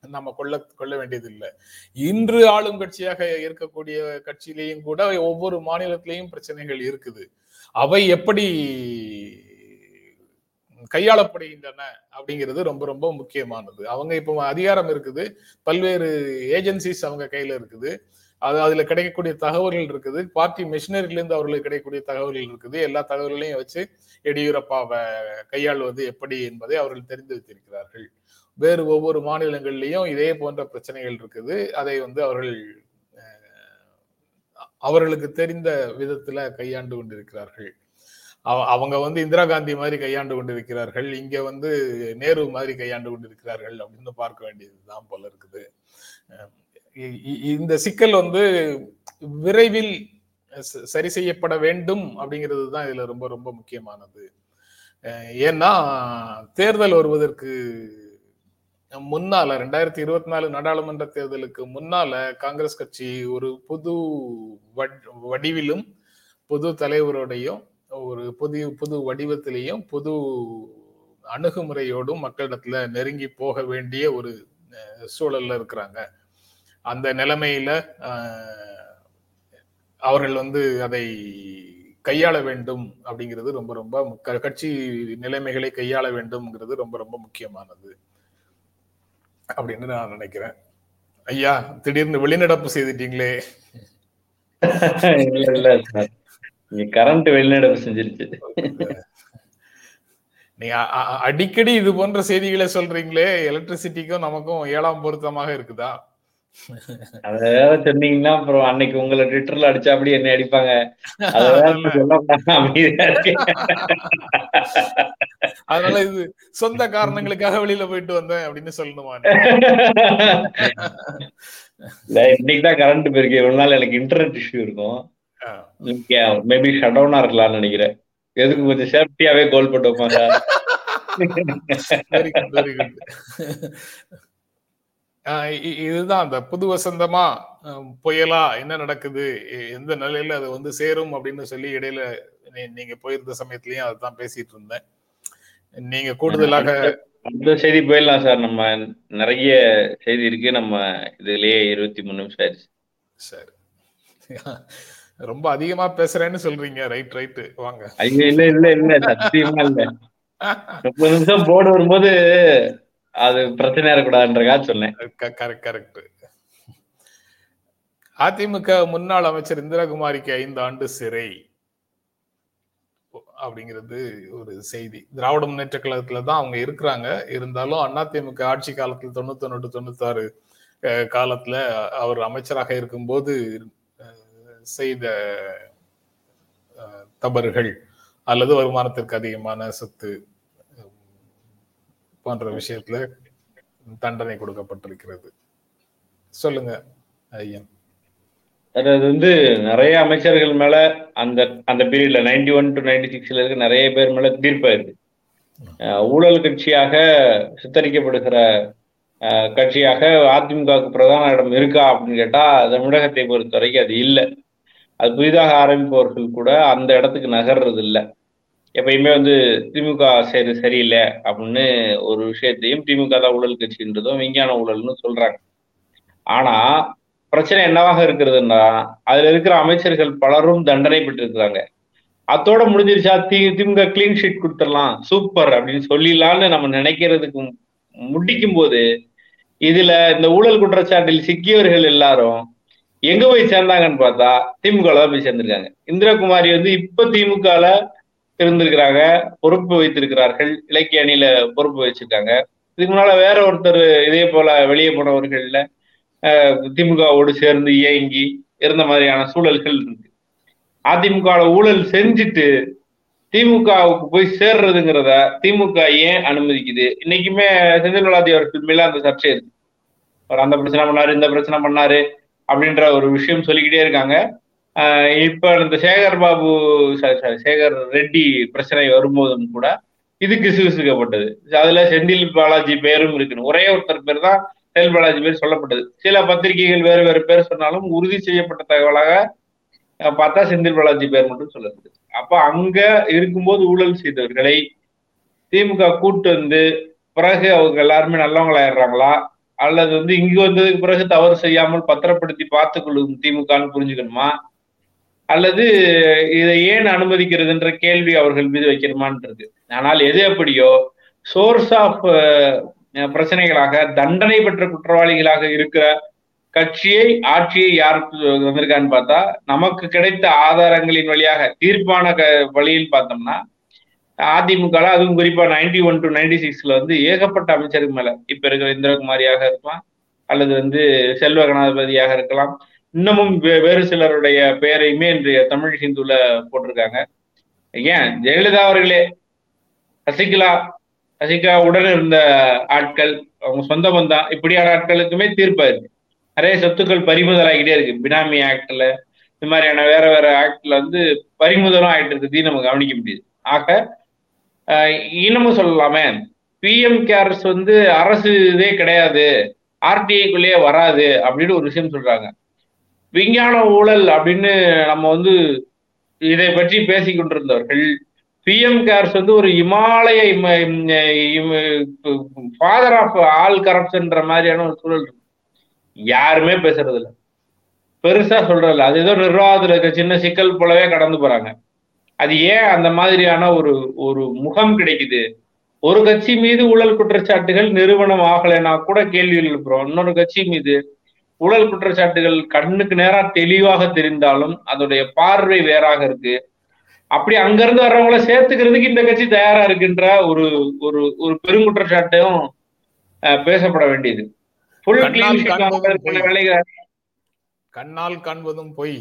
நம்ம கொள்ள கொள்ள வேண்டியது இல்லை இன்று ஆளும் கட்சியாக இருக்கக்கூடிய கட்சியிலையும் கூட ஒவ்வொரு மாநிலத்திலையும் பிரச்சனைகள் இருக்குது. அவை எப்படி கையாளப்படுகின்றன அப்படிங்கிறது ரொம்ப ரொம்ப முக்கியமானது. அவங்க இப்போ அதிகாரம் இருக்குது. பல்வேறு ஏஜென்சிஸ் அவங்க கையில இருக்குது. அது அதுல கிடைக்கக்கூடிய தகவல்கள் இருக்குது. பார்ட்டி மிஷினரிலிருந்து அவர்களுக்கு கிடைக்கக்கூடிய தகவல்கள் இருக்குது. எல்லா தகவல்களையும் வச்சு எடியூரப்பாவை கையாள்வது எப்படி என்பதை அவர்கள் தெரிந்து வைத்திருக்கிறார்கள். வேறு ஒவ்வொரு மாநிலங்கள்லையும் இதே போன்ற பிரச்சனைகள் இருக்குது. அதை வந்து அவர்கள் அவர்களுக்கு தெரிந்த விதத்துல கையாண்டு கொண்டிருக்கிறார்கள். அவங்க வந்து இந்திரா காந்தி மாதிரி கையாண்டு கொண்டிருக்கிறார்கள். இங்க வந்து நேரு மாதிரி கையாண்டு கொண்டிருக்கிறார்கள் அப்படின்னு பார்க்க வேண்டியதுதான் போல இருக்குது. இந்த சிக்கல் வந்து விரைவில் சரி செய்யப்பட வேண்டும் அப்படிங்கிறது தான் இதுல ரொம்ப ரொம்ப முக்கியமானது. ஏன்னா தேர்தல் வருவதற்கு முன்னால ரெண்டாயிரத்தி இருபத்தி நாலு நாடாளுமன்ற தேர்தலுக்கு முன்னால காங்கிரஸ் கட்சி ஒரு புது வடிவிலும் புது தலைவரோடையும் ஒரு புதிய புது வடிவத்திலையும் புது அணுகுமுறையோடும் மக்களிடத்துல நெருங்கி போக வேண்டிய ஒரு சூழல்ல இருக்கிறாங்க. அந்த நிலைமையில அவர்கள் வந்து அதை கையாள வேண்டும் அப்படிங்கிறது ரொம்ப ரொம்ப கட்சி நிலைமைகளை கையாள வேண்டும்ங்கிறது ரொம்ப ரொம்ப முக்கியமானது அப்படின்னு நான் நினைக்கிறேன். ஐயா திடீர்னு வெளிநடப்பு செய்துட்டீங்களே. இல்ல இல்ல சார் நீங்க கரண்ட் வெளிநடப்பு செஞ்சிருச்சு. நீங்க அடிக்கடி இது போன்ற செய்திகளை சொல்றீங்களே எலக்ட்ரிசிட்டிக்கும் நமக்கும் ஏழாம் பொருத்தமாக இருக்குதா? அத சொன்னீங்கன்னா அப்புறம் அன்னைக்கு உங்களை ட்விட்டர்ல அடிச்சா அப்படி என்ன அடிப்பாங்க. அதனால இது சொந்த காரணங்களுக்காக வெளியில போயிட்டு வந்தேன் அப்படின்னு சொல்லணுமா? இன்னைக்கு தான் கரண்ட் போயிருக்கு. இவ்வளவு நாள் எனக்கு இன்டர்நெட் இஷ்யூ இருக்கும். மேபி ஷட் டவுனா இருக்கலாம்னு நினைக்கிறேன். எதுக்கு கொஞ்சம் சேஃப்டியாவே கோல் போட்டு வைப்பாங்க? இதுதான் அந்த புது வசந்தமா புயலா என்ன நடக்குது? எந்த நிலையில அது வந்து சேரும் அப்படின்னு சொல்லி இடையில நீங்க போயிருந்த சமயத்திலயும் அதுதான் பேசிட்டு இருந்தேன். நீங்க கூடுதலாக அந்த செய்தி போயிடலாம் சார். நம்ம நிறைய செய்தி இருக்கு. நம்ம இதுலயே இருபத்தி மூணு நிமிஷம் ஆயிடுச்சு. சரி. ரொம்ப அதிகமா பேசுறேன்னு சொல்றீங்க. ரைட் ரைட் வாங்க. இல்ல இல்ல இல்ல. சத்தியமா இல்ல. முப்பது நிமிஷம் போர்டு வரும்போது அது பிரச்சனையா இருக்கக்கூடாதுன்றக்காக சொன்னேன். கரெக்ட் கரெக்ட் அதிமுக முன்னாள் அமைச்சர் இந்திரகுமாரிக்கு ஐந்து ஆண்டு சிறை. அப்படிங்கிறது ஒரு செய்தி. திராவிட முன்னேற்ற கழகத்துல தான் அவங்க இருக்கிறாங்க. இருந்தாலும் அதிமுக ஆட்சி காலத்துல தொண்ணூத்தி ஒன்று தொண்ணூத்தாறு காலத்துல அவர் அமைச்சராக இருக்கும்போது செய்த தவறுகள் அல்லது வருமானத்திற்கு அதிகமான சொத்து போன்ற விஷயத்துல தண்டனை கொடுக்கப்பட்டிருக்கிறது. சொல்லுங்க ஐயன். அது வந்து நிறைய அமைச்சர்கள் மேல அந்த அந்த பீரியட்ல நைன்டி ஒன் டு நைன்டி சிக்ஸ்ல இருக்க நிறைய பேர் மேல தீர்ப்பாயிருது ஊழல் கட்சியாக சித்தரிக்கப்படுகிற கட்சியாக அதிமுகவுக்கு பிரதான இடம் இருக்கா அப்படின்னு கேட்டா தமிழகத்தை பொறுத்த வரைக்கும் அது இல்லை. அது புதிதாக ஆரம்பிப்பவர்கள் கூட அந்த இடத்துக்கு நகர்றது இல்லை எப்பயுமே வந்து திமுக சரி சரியில்லை அப்படின்னு ஒரு விஷயத்தையும் திமுக தான் ஊழல் கட்சின்றதும் விஞ்ஞான ஊழல்னு சொல்றாங்க. ஆனா பிரச்சனை என்னவாக இருக்கிறதுன்னா அதுல இருக்கிற அமைச்சர்கள் பலரும் தண்டனை பெற்றிருக்கிறாங்க. அத்தோட முடிஞ்சிருச்சா தி திமுக கிளீன் ஷீட் கொடுத்துடலாம் சூப்பர் அப்படின்னு சொல்லிடலாம்னு நம்ம நினைக்கிறதுக்கு முடிக்கும் போது இதுல இந்த ஊழல் குற்றச்சாட்டில் சிக்கியவர்கள் எல்லாரும் எங்க போய் சேர்ந்தாங்கன்னு பார்த்தா திமுக தான் போய் சேர்ந்திருக்காங்க. இந்திரகுமாரி வந்து இப்ப திமுகல இருந்திருக்கிறாங்க பொறுப்பு வைத்திருக்கிறார்கள். இலக்கிய அணியில பொறுப்பு வச்சிருக்காங்க. இதுக்கு முன்னால வேற ஒருத்தர் இதே போல வெளியே போனவர்கள்ல திமுகவோடு சேர்ந்து இயங்கி இருந்த மாதிரியான சூழல்கள் இருக்கு. அதிமுக ஊழல் செஞ்சுட்டு திமுகவுக்கு போய் சேர்றதுங்கிறத திமுக ஏன் அனுமதிக்குது? இன்னைக்குமே செந்தில் பாலாஜி அவர்கள் மேல அந்த சர்ச்சை இருக்கு. அவர் அந்த பிரச்சனை பண்ணாரு இந்த பிரச்சனை பண்ணாரு அப்படின்ற ஒரு விஷயம் சொல்லிக்கிட்டே இருக்காங்க. இப்ப இந்த சேகர் பாபு sorry, சேகர் ரெட்டி பிரச்சனை வரும்போதும் கூட இது கிசுகிசுக்கப்பட்டது அதுல செந்தில் பாலாஜி பேரும் இருக்கணும் ஒரே ஒருத்தர் பேர் தான் செந்தில் பாலாஜி பேர் சொல்லப்பட்டது. சில பத்திரிகைகள் வேறு வேறு பேர் சொன்னாலும் உறுதி செய்யப்பட்ட தகவலாக பார்த்தா செந்தில் பாலாஜி பேர் மட்டும் சொல்லப்படுது அப்ப அங்க இருக்கும்போது ஊழல் செய்தவர்களை திமுக கூட்டு வந்து பிறகு அவங்க எல்லாருமே நல்லவங்களாயிடுறாங்களா? அல்லது வந்து இங்க வந்ததுக்கு பிறகு தவறு செய்யாமல் பத்திரப்படுத்தி பார்த்துக் கொள்ளும் திமுகன்னு புரிஞ்சுக்கணுமா? அல்லது இதை ஏன் அனுமதிக்கிறதுன்ற கேள்வி அவர்கள் மீது வைக்கிறமான்றது ஆனால் எது எப்படியோ சோர்ஸ் ஆஃப் பிரச்சனைகளாக தண்டனை பெற்ற குற்றவாளிகளாக இருக்கிற கட்சியை ஆட்சியை யாருக்கு வந்திருக்கான்னு பார்த்தா நமக்கு கிடைத்த ஆதாரங்களின் வழியாக தீர்ப்பான க வழியில் பார்த்தோம்னா அதிமுக அதுவும் குறிப்பா நைன்டி ஒன் டு நைன்டி சிக்ஸ்ல வந்து ஏகப்பட்ட அமைச்சருக்கு மேல இப்ப இருக்கிற இந்திரகுமாரியாக இருக்கலாம் அல்லது வந்து செல்வ கணபதியாக இருக்கலாம் இன்னமும் வேறு சிலருடைய பெயரையுமே இன்றைய தமிழ் ஹிந்துல போட்டிருக்காங்க. ஏன்? ஜெயலலிதா அவர்களே சசிகலா சசிகலா உடன் இருந்த ஆட்கள் அவங்க சொந்த பந்தம் இப்படியான ஆட்களுக்குமே தீர்ப்பாயிருக்கு நிறைய சொத்துக்கள் பறிமுதல் ஆகிட்டே இருக்கு. பினாமி ஆக்ட்ல இந்த மாதிரியான வேற வேற ஆக்ட்ல வந்து பறிமுதலும் ஆகிட்டு இருக்குதையும் நம்ம கவனிக்க முடியுது. ஆக ஆஹ் இன்னமும் சொல்லலாமே. பிஎம் கேர்ஸ் வந்து அரசு இதே கிடையாது. ஆர்டிஐக்குள்ளேயே வராது அப்படின்னு ஒரு விஷயம் சொல்றாங்க. விஞ்ஞான ஊழல் அப்படின்னு நம்ம வந்து இதை பற்றி பேசிக் கொண்டிருந்தவர்கள் பிஎம் கேர்ஸ் வந்து ஒரு இமாலய ஃபாதர் ஆஃப் ஆல் கரப்ஷன்ற மாதிரியான ஒரு சூழல் இருக்கு. யாருமே பேசுறது இல்ல பெருசா சொல்றதில்ல. அது ஏதோ நிர்வாகத்துல இருக்க சின்ன சிக்கல் போலவே கடந்து போறாங்க. அது ஏன் அந்த மாதிரியான ஒரு ஒரு முகம் கிடைக்குது? ஒரு கட்சி மீது ஊழல் குற்றச்சாட்டுகள் நிறுவனம் ஆகலைன்னா கூட கேள்வி எழுப்புறோம். இன்னொரு கட்சி மீது ஊழல் குற்றச்சாட்டுகள் கண்ணுக்கு நேரா தெளிவாக தெரிந்தாலும் அதோடைய பார்வை வேறாக இருக்கு. அப்படி அங்கிருந்து வர்றவங்கள சேர்த்துக்கிறதுக்கு இந்த கட்சி தயாரா இருக்குன்ற ஒரு ஒரு ஒரு பெருங்குற்றச்சாட்டும் அஹ், பேசப்பட வேண்டியது. கண்ணால் காண்பதும் பொய்.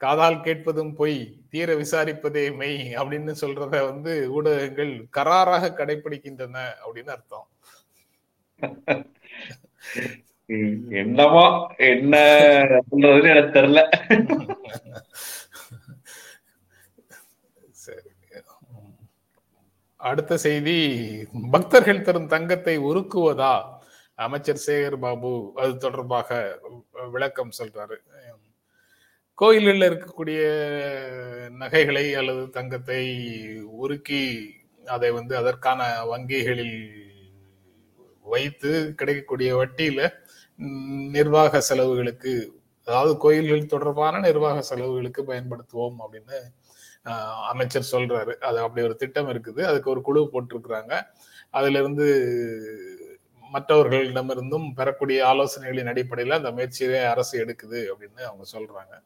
காதால் கேட்பதும் பொய். தீர விசாரிப்பதே மெய் அப்படின்னு சொல்றத வந்து ஊடகங்கள் கராராக கடைபிடிக்கின்றன அப்படின்னு அர்த்தம். ம், என்னமோ என்ன சொல்றதுன்னு எனக்கு தெரியல. அடுத்த செய்தி பக்தர்கள் தரும் தங்கத்தை உருக்குவதா? அமைச்சர் சேகர் பாபு அது தொடர்பாக விளக்கம் சொல்றாரு. கோயிலில் இருக்கக்கூடிய நகைகளை அல்லது தங்கத்தை உருக்கி அதை வந்து அதற்கான வங்கிகளில் வைத்து கிடைக்கக்கூடிய வட்டியில நிர்வாக செலவுகளுக்கு அதாவது கோயில்கள் தொடர்பான நிர்வாக செலவுகளுக்கு பயன்படுத்துவோம் அப்படின்னு அமைச்சர் சொல்றாரு. அது அப்படி ஒரு திட்டம் இருக்குது. அதுக்கு ஒரு குழு போட்டிருக்கிறாங்க. அதுல இருந்து மற்றவர்களிடமிருந்தும் பெறக்கூடிய ஆலோசனைகளின் அடிப்படையில் அந்த முயற்சியை அரசு எடுக்குது அப்படின்னு அவங்க சொல்றாங்க.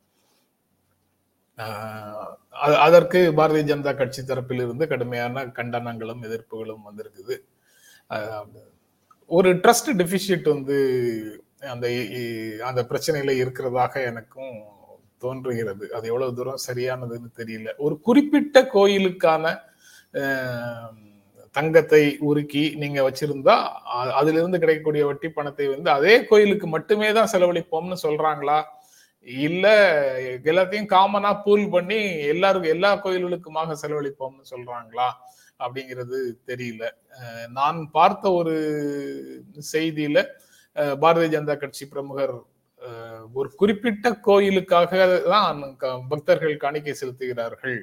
அதற்கு பாரதிய ஜனதா கட்சி தரப்பில் இருந்து கடுமையான கண்டனங்களும் எதிர்ப்புகளும் வந்திருக்குது. ஆஹ் ஒரு ட்ரஸ்ட் டெபிஷியட் வந்து அந்த அந்த பிரச்சனையில இருக்கிறதாக எனக்கும் தோன்றுகிறது. அது எவ்வளவு தூரம் சரியானதுன்னு தெரியல. ஒரு குறிப்பிட்ட கோயிலுக்கான தங்கத்தை உருக்கி நீங்க வச்சிருந்தா அதுல இருந்து கிடைக்கக்கூடிய வட்டி பணத்தை வந்து அதே கோயிலுக்கு மட்டுமே தான் செலவழிப்போம்னு சொல்றாங்களா? இல்ல எல்லாத்தையும் காமனா பூல் பண்ணி எல்லாருக்கும் எல்லா கோயில்களுக்குமாக செலவழிப்போம்னு சொல்றாங்களா? அப்படிங்கிறது தெரியல. நான் பார்த்த ஒரு செய்தியில பாரதிய ஜனதா கட்சி பிரமுகர் ஒரு குறிப்பிட்ட கோயிலுக்காக தான் பக்தர்கள் காணிக்கை செலுத்துகிறார்கள்.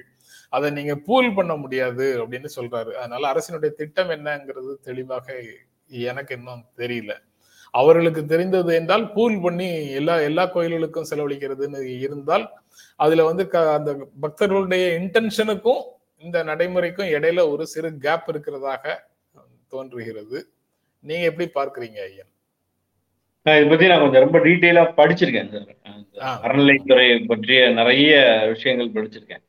அதை நீங்க பூல் பண்ண முடியாது அப்படின்னு சொல்றாரு. அதனால அரசினுடைய திட்டம் என்னங்கிறது தெளிவாக எனக்கு இன்னும் தெரியல. அவர்களுக்கு தெரிந்தது என்றால் பூல் பண்ணி எல்லா எல்லா கோயில்களுக்கும் செலவழிக்கிறதுன்னு இருந்தால் அதுல வந்து க- அந்த பக்தர்களுடைய இன்டென்ஷனுக்கும் இந்த நடைமுறைக்கும் இடையில ஒரு சிறு கேப் இருக்கிறதாக தோன்றுகிறது. நீங்க எப்படி பார்க்கறீங்க ஐயன்? இதை பத்தி நான் கொஞ்சம் ரொம்ப டீட்டெயிலா படிச்சிருக்கேன் சார். அறநிலைத்துறை பற்றிய நிறைய விஷயங்கள் படிச்சிருக்கேன்.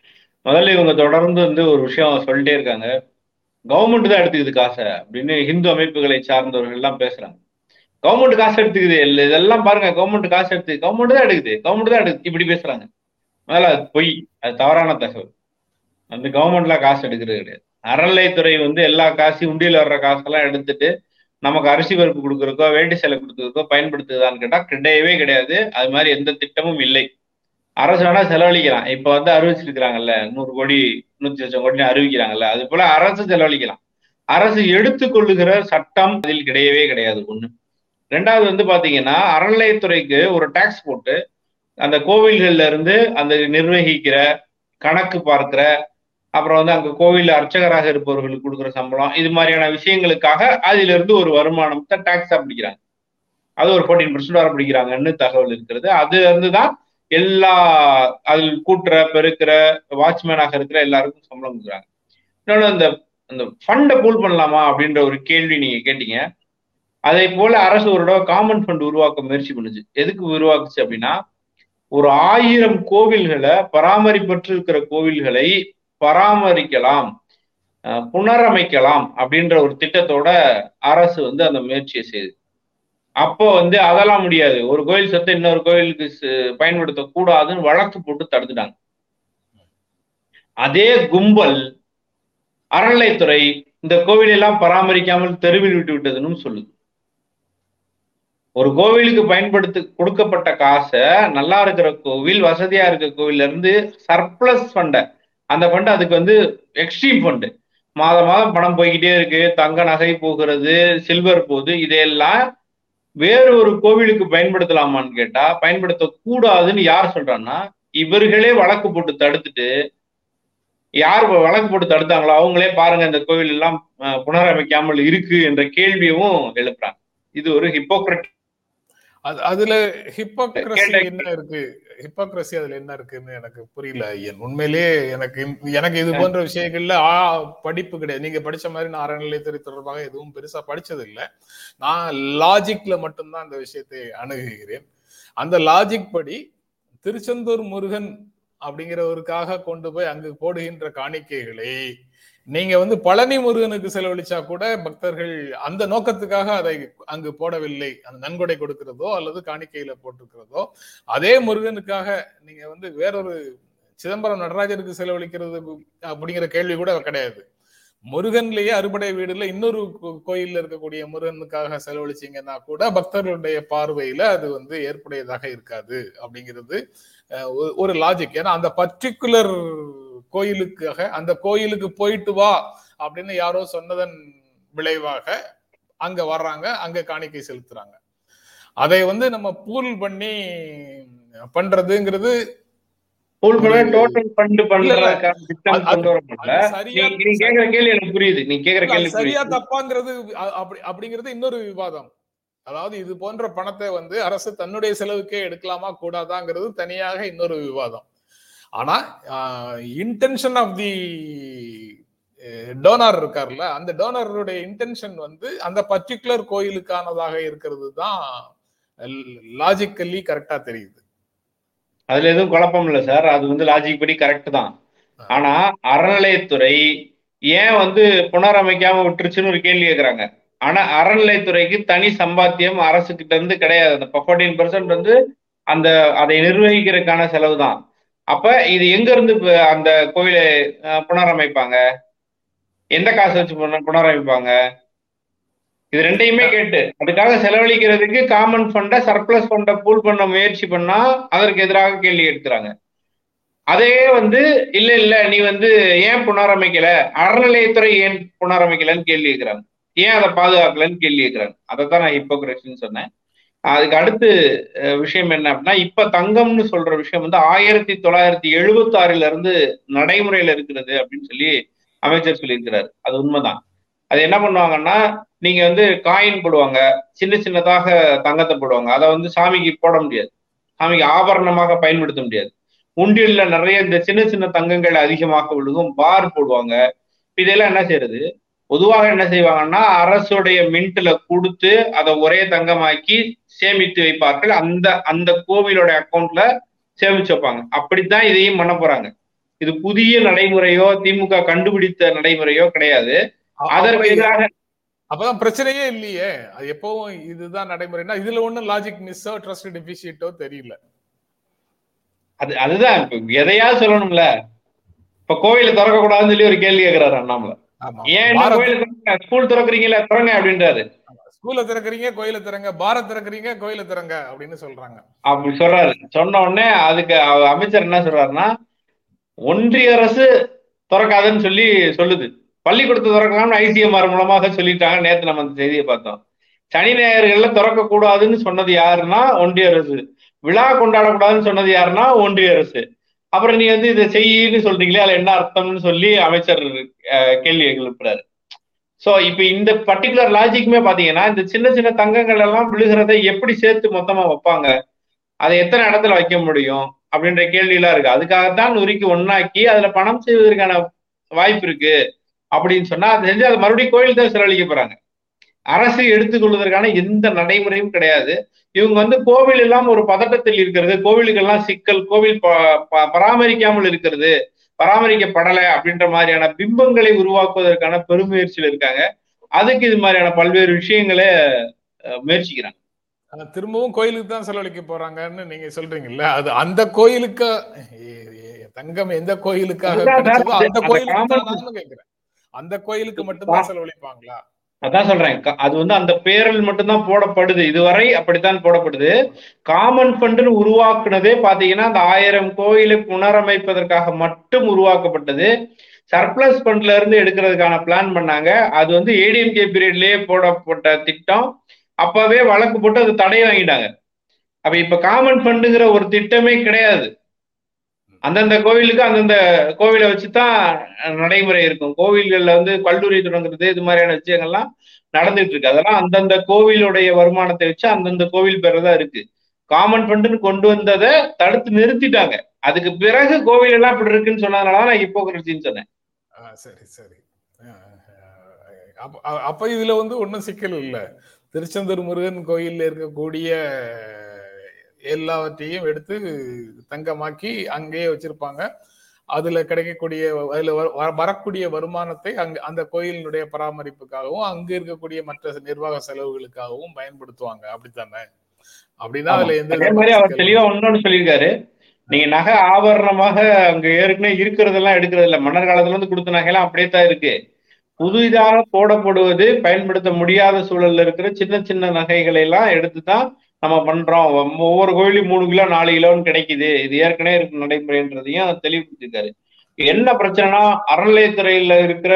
முதல்ல இவங்க தொடர்ந்து வந்து ஒரு விஷயம் சொல்லிட்டே இருக்காங்க. கவர்மெண்ட் தான் எடுத்துக்குது காசை அப்படின்னு ஹிந்து அமைப்புகளை சார்ந்தவர்கள் எல்லாம் பேசுறாங்க. கவர்மெண்ட் காசு எடுத்துக்குது இதெல்லாம் பாருங்க கவர்மெண்ட் காசு எடுத்து கவர்மெண்ட் தான் எடுக்குது கவர்மெண்ட் தான் எடுக்குது இப்படி பேசுறாங்க. அதனால அது பொய் அது தவறான தகவல். அந்த கவர்மெண்ட்ல காசு எடுக்கிறது கிடையாது. அறநிலைத்துறை வந்து எல்லா காசையும் உண்டியில் வர்ற காசெல்லாம் எடுத்துட்டு நமக்கு அரிசி பருப்பு கொடுக்குறக்கோ வேட்டி சேலை கொடுக்குறக்கோ பயன்படுத்துதான்னு கேட்டால் கிடையவே கிடையாது. அது மாதிரி எந்த திட்டமும் இல்லை. அரசு வேணா செலவழிக்கலாம். இப்ப வந்து அறிவிச்சிருக்கிறாங்கல்ல நூறு கோடி நூத்தி லட்சம் கோடி அறிவிக்கிறாங்கல்ல அது போல அரசு செலவழிக்கலாம். அரசு எடுத்துக்கொள்ளுகிற சட்டம் அதில் கிடையவே கிடையாது ஒண்ணு. ரெண்டாவது வந்து பாத்தீங்கன்னா அறநிலையத்துறைக்கு ஒரு டாக்ஸ் போட்டு அந்த கோவில்கள்ல இருந்து அந்த நிர்வகிக்கிற கணக்கு பார்க்கிற அப்புறம் வந்து அங்க கோவில் அர்ச்சகராக இருப்பவர்களுக்கு கொடுக்குற சம்பளம் இது மாதிரியான விஷயங்களுக்காக அதுல இருந்து ஒரு வருமானத்தை டாக்ஸா பிடிக்கிறாங்க. அது ஒரு ஃபோர்டீன் பர்சன்ட் வர பிடிக்கிறாங்கன்னு தகவல் இருக்கிறது. அதுல இருந்து தான் எல்லா அதில் கூட்டுற பெருக்கிற வாட்ச்மேனாக இருக்கிற எல்லாருக்கும் சம்பளம் கொடுக்குறாங்க. இன்னொன்று அந்த அந்த ஃபண்டை பூல் பண்ணலாமா அப்படின்ற ஒரு கேள்வி நீங்க கேட்டீங்க. அதே போல அரசு ஒரு தடவை காமன் ஃபண்ட் உருவாக்க முயற்சி பண்ணுச்சு. எதுக்கு உருவாக்குச்சு அப்படின்னா ஒரு ஆயிரம் கோவில்களை பராமரிப்பற்று இருக்கிற கோவில்களை பராமரிக்கலாம் புனரமைக்கலாம் அப்படின்ற ஒரு திட்டத்தோட அரசு வந்து அந்த முயற்சியை செய்யுது அப்போ வந்து அதெல்லாம் முடியாது. ஒரு கோயில் சொத்தை இன்னொரு கோயிலுக்கு பயன்படுத்த கூடாதுன்னு வழக்கு போட்டு தடுத்துட்டாங்க. அதே கும்பல் அறநிலைத்துறை இந்த கோவிலெல்லாம் பராமரிக்காமல் தெருவில் விட்டு விட்டதுன்னு சொல்லுது. ஒரு கோவிலுக்கு பயன்படுத்த கொடுக்கப்பட்ட காசை நல்லா இருக்கிற கோவில் வசதியா இருக்க கோவில்ல இருந்து சர்ப்ளஸ் ஃபண்டை அந்த ஃபண்ட் அதுக்கு வந்து எக்ஸ்ட்ரீம் ஃபண்டு மாதம் மாதம் பணம் போய்கிட்டே இருக்கு. தங்க நகை போகிறது சில்வர் போகுது. இதையெல்லாம் வேறு ஒரு கோவிலுக்கு பயன்படுத்தலாமான்னு கேட்டா பயன்படுத்த கூடாதுன்னு யார் சொல்றான்னா இவர்களே வழக்கு போட்டு தடுத்துட்டு யார் வழக்கு போட்டு தடுத்தாங்களோ அவங்களே பாருங்க இந்த கோவில் எல்லாம் புனரமைக்காமல் இருக்கு என்ற கேள்வியும் எழுப்புறாங்க. இது ஒரு ஹிப்போக்ரட் அதுல ஹிப்போக்ரசி என்ன இருக்கு? ஹிப்போக்ரசி அதுல என்ன இருக்குன்னு எனக்கு புரியல ஐயன். உண்மையிலேயே எனக்கு எனக்கு இது போன்ற விஷயங்கள்ல ஆ படிப்பு கிடையாது. நீங்க படிச்ச மாதிரி நான் அறநிலையத்துறை தொடர்பாக எதுவும் பெருசா படிச்சது இல்லை நான் லாஜிக்ல மட்டும்தான் அந்த விஷயத்தை அணுகுகிறேன். அந்த லாஜிக் படி திருச்செந்தூர் முருகன் அப்படிங்கிறவருக்காக கொண்டு போய் அங்கு போடுகின்ற காணிக்கைகளை நீங்க வந்து பழனி முருகனுக்கு செலவழிச்சா கூட பக்தர்கள் அந்த நோக்கத்துக்காக அதை அங்கு போடவில்லை. அந்த நன்கொடை கொடுக்கிறதோ அல்லது காணிக்கையில போட்டிருக்கிறதோ. அதே முருகனுக்காக நீங்க வந்து வேறொரு சிதம்பரம் நடராஜருக்கு செலவழிக்கிறது அப்படிங்கிற கேள்வி கூட கிடையாது. முருகன்லயே அறுபடை வீடுல இன்னொரு கோயில்ல இருக்கக்கூடிய முருகனுக்காக செலவழிச்சீங்கன்னா கூட பக்தர்களுடைய பார்வையில அது வந்து ஏற்புடையதாக இருக்காது அப்படிங்கிறது ஒரு லாஜிக் ஏன்னா அந்த பர்டிகுலர் கோயிலுக்காக அந்த கோயிலுக்கு போயிட்டு வா அப்படின்னு யாரோ சொன்னதன் விளைவாக அங்க வர்றாங்க அங்க காணிக்கை செலுத்துறாங்க. அதை வந்து நம்ம பூல் பண்ணி பண்றதுங்கிறது அப்படிங்கிறது இன்னொரு விவாதம். அதாவது இது போன்ற பணத்தை வந்து அரசு தன்னுடைய செலவுக்கே எடுக்கலாமா கூடாதாங்கிறது தனியாக இன்னொரு விவாதம். ஆனா இன்டென்ஷன் ஆஃப் தி டோனர் இருக்கார்ல அந்த டோனருடைய இன்டென்ஷன் வந்து அந்த பர்டிகுலர் கோயிலுக்கானதாக இருக்கிறது தான் லாஜிக்கல்லி கரெக்டா தெரியுது. அதுல எதுவும் குழப்பம் இல்லை சார். அது வந்து லாஜிக் படி கரெக்ட் தான். ஆனா அறநிலையத்துறை ஏன் வந்து புனரமைக்காம விட்டுருச்சுன்னு ஒரு கேள்வி கேட்கறாங்க ஆனா அறநிலையத்துறைக்கு தனி சம்பாத்தியம் அரசு கிட்ட இருந்து கிடையாது. அந்த ஃபோர்டீன் பர்சன்ட் வந்து அந்த அதை நிர்வகிக்கிறதுக்கான செலவு தான். அப்ப இது எங்க இருந்து அந்த கோயிலை புனரமைப்பாங்க? எந்த காசு வச்சு புனரமைப்பாங்க? இது ரெண்டையுமே கேட்டு. அதுக்காக செலவழிக்கிறதுக்கு காமன் ஃபண்டை சர்ப்ளஸ் ஃபண்டை பூல் பண்ண முயற்சி பண்ணா அதற்கு எதிராக கேள்வி எடுக்கிறாங்க அதே வந்து இல்ல இல்ல நீ வந்து ஏன் புனரமைக்கல? அறநிலையத்துறை ஏன் புனரமைக்கலன்னு கேள்வி கேட்கிறாங்க ஏன் அதை பாதுகாக்கலன்னு கேள்வி கேட்கிறாங்க அதை தான் நான் ஹிப்போக்ரஸின்னு சொன்னேன். அதுக்கு அடுத்து விஷயம் என்ன அப்படின்னா இப்ப தங்கம்னு சொல்ற விஷயம் வந்து ஆயிரத்தி தொள்ளாயிரத்தி எழுபத்தி ஆறுல இருந்து நடைமுறையில இருக்கிறது அப்படின்னு சொல்லி அமைச்சர் சொல்லியிருக்கிறாரு. அது உண்மைதான். அது என்ன பண்ணுவாங்கன்னா நீங்க வந்து காயின் போடுவாங்க. சின்ன சின்னதாக தங்கத்தை போடுவாங்க. அதை வந்து சாமிக்கு போட முடியாது. சாமிக்கு ஆபரணமாக பயன்படுத்த முடியாது. உண்டியல்ல நிறைய இந்த சின்ன சின்ன தங்கங்கள் அதிகமாக விழுகும். பார் போடுவாங்க. இதெல்லாம் என்ன செய்யறது? பொதுவாக என்ன செய்வாங்கன்னா அரசுடைய மின்ட்ல கொடுத்து அதை ஒரே தங்கமாக்கி சேமித்து வைப்பார்கள். அந்த அந்த கோவிலோட அக்கௌண்ட்ல சேமிச்சு வைப்பாங்க. அப்படித்தான் இதையும் பண்ண போறாங்க. இது புதிய நடைமுறையோ திமுக கண்டுபிடித்த நடைமுறையோ கிடையாது. அதற்கு எதிராக அப்பதான் பிரச்சனையே இல்லையே. அது எப்பவும் இதுதான் நடைமுறைனா இதுல ஒண்ணும் லாஜிக் மிஸ்ஸோ ட்ரஸ்ட் டெபிசிட்டோ தெரியல. அது அதுதான். எதையாவது சொல்லணும்ல. இப்ப கோவில திறக்க கூடாதுன்னு சொல்லி ஒரு கேள்வி கேட்கிறாரு அண்ணாமலை. ஆமா. ஏன் கோயில ஸ்கூல் திறக்கிறீங்களா திறங்க அப்படின்றாரு. ஸ்கூல்ல திறக்கறீங்க கோயில திறங்க. பாரத் திறக்கறீங்க கோயில திறங்க அப்படின்னு சொல்றாங்க. அப்படி சொல்றாரு. சொன்ன உடனே அதுக்கு அமைச்சர் என்ன சொல்றாருன்னா ஒன்றிய அரசு திறக்காதுன்னு சொல்லி சொல்லுது. பள்ளிக்கூடத்தை திறக்கலாம்னு ஐசிஎம்ஆர் மூலமாக சொல்லிட்டாங்க. நேற்று நம்ம அந்த செய்தியை பார்த்தோம். சனி ஞாயிறுகள்ல திறக்க கூடாதுன்னு சொன்னது யாருன்னா ஒன்றிய அரசு. விழா கொண்டாடக்கூடாதுன்னு சொன்னது யாருன்னா ஒன்றிய அரசு. அப்புறம் நீ வந்து இதை செய்யின்னு சொல்றீங்களே அதுல என்ன அர்த்தம்னு சொல்லி அமைச்சர் கேள்வி எழுப்புறாரு. சோ இப்ப இந்த பர்டிகுலர் லாஜிக்குமே பாத்தீங்கன்னா இந்த சின்ன சின்ன தங்கங்கள் எல்லாம் விழுகிறதை எப்படி சேர்த்து மொத்தமா வைப்பாங்க? அதை எத்தனை இடத்துல வைக்க முடியும்? அப்படின்ற கேள்வி எல்லாம் இருக்கு. அதுக்காகத்தான் நுறுக்கி ஒன்னாக்கி அதுல பணம் செய்வதற்கான வாய்ப்பு இருக்கு. அப்படின்னு சொன்னா அதை செஞ்சு அதை மறுபடியும் கோயில் தான் செலவழிக்க போறாங்க. அரசு எடுத்துக்கொள்வதற்கான எந்த நடைமுறையும் கிடையாது. இவங்க வந்து கோவில் எல்லாம் ஒரு பதட்டத்தில் இருக்கிறது கோவிலுக்கெல்லாம் சிக்கல் கோவில் பராமரிக்காமல் இருக்கிறது பராமரிக்கப்படலை அப்படின்ற மாதிரியான பிம்பங்களை உருவாக்குவதற்கான பெருமுயற்சியில் இருக்காங்க. அதுக்கு இது மாதிரியான பல்வேறு விஷயங்களை முயற்சிக்கிறாங்க. திரும்பவும் கோயிலுக்கு தான் செலவழிக்க போறாங்கன்னு நீங்க சொல்றீங்கல்ல அது அந்த கோயிலுக்கு தங்கம் எந்த கோயிலுக்காக அந்த கோயிலுக்கு கேக்குறேன். அந்த கோயிலுக்கு மட்டும்தான் செலவழிப்பாங்களா? அதான் சொல்றேன். அது வந்து அந்த பேரில் மட்டும்தான் போடப்படுது. இதுவரை அப்படித்தான் போடப்படுது. காமன் ஃபண்டுன்னு உருவாக்குனதே பாத்தீங்கன்னா அந்த ஆயிரம் கோயிலை புனரமைப்பதற்காக மட்டும் உருவாக்கப்பட்டது. சர்ப்ளஸ் ஃபண்ட்ல இருந்து எடுக்கிறதுக்கான பிளான் பண்ணாங்க. அது வந்து ஏடிஎம்கே பீரியட்லயே போடப்பட்ட திட்டம். அப்பவே வழக்கு போட்டு அது தடை வாங்கிட்டாங்க. அப்ப இப்ப காமன் ஃபண்டுங்கிற ஒரு திட்டமே கிடையாது. அந்தந்த கோவிலுக்கு அந்தந்த கோவிலை வச்சுதான் நடைமுறை இருக்கும். கோவில்கள்ல வந்து கல்லூரி தொடங்குறது இது மாதிரியான விஷயங்கள்லாம் நடந்துட்டு இருக்கு. அதெல்லாம் அந்தந்த கோவிலுடைய வருமானத்தை வச்சு அந்தந்த கோவில் பேர்ல தான் இருக்கு. காமன் ஃபண்டுன்னு கொண்டு வந்ததை தடுத்து நிறுத்திட்டாங்க. அதுக்கு பிறகு கோவில் எல்லாம் இப்படி இருக்குன்னு சொன்னதுனால நான் ஹிப்போக்ரசின்னு சொன்னேன். சரி சரி. அப்ப இதுல வந்து ஒன்றும் சிக்கல் இல்லை. திருச்செந்தூர் முருகன் கோயில்ல இருக்கக்கூடிய எல்லாவற்றையும் எடுத்து தங்கமாக்கி அங்கேயே வச்சிருப்பாங்க. அதுல கிடைக்கக்கூடிய அதுல வர- வர- வரக்கூடிய வருமானத்தை அங்க அந்த கோயிலினுடைய பராமரிப்புக்காகவும் அங்க இருக்கக்கூடிய மற்ற நிர்வாக செலவுகளுக்காகவும் பயன்படுத்துவாங்க. அப்படித்தானே? அப்படின்னா அதுல எந்த அவர் தெளிவா இன்னொன்னு சொல்லியிருக்காரு. நீங்க நகை ஆபரணமாக அங்க ஏற்கனவே இருக்கிறதெல்லாம் எடுக்கிறது இல்ல. மன்னர் காலத்துல இருந்து கொடுத்த நகையெல்லாம் அப்படியே தான் இருக்கு புதிதாக போடப்படுவது பயன்படுத்த முடியாத சூழல்ல இருக்கிற சின்ன சின்ன நகைகளை எல்லாம் எடுத்து தான் நம்ம பண்றோம். ஒவ்வொரு கோயிலும் மூணு கிலோ நாலு கிலோன்னு கிடைக்குது. இது ஏற்கனவே இருக்கு நடைமுறைன்றதையும் தெளிவுபடுத்திருக்காரு என்ன பிரச்சனைனா அறநிலையத்துறையில இருக்கிற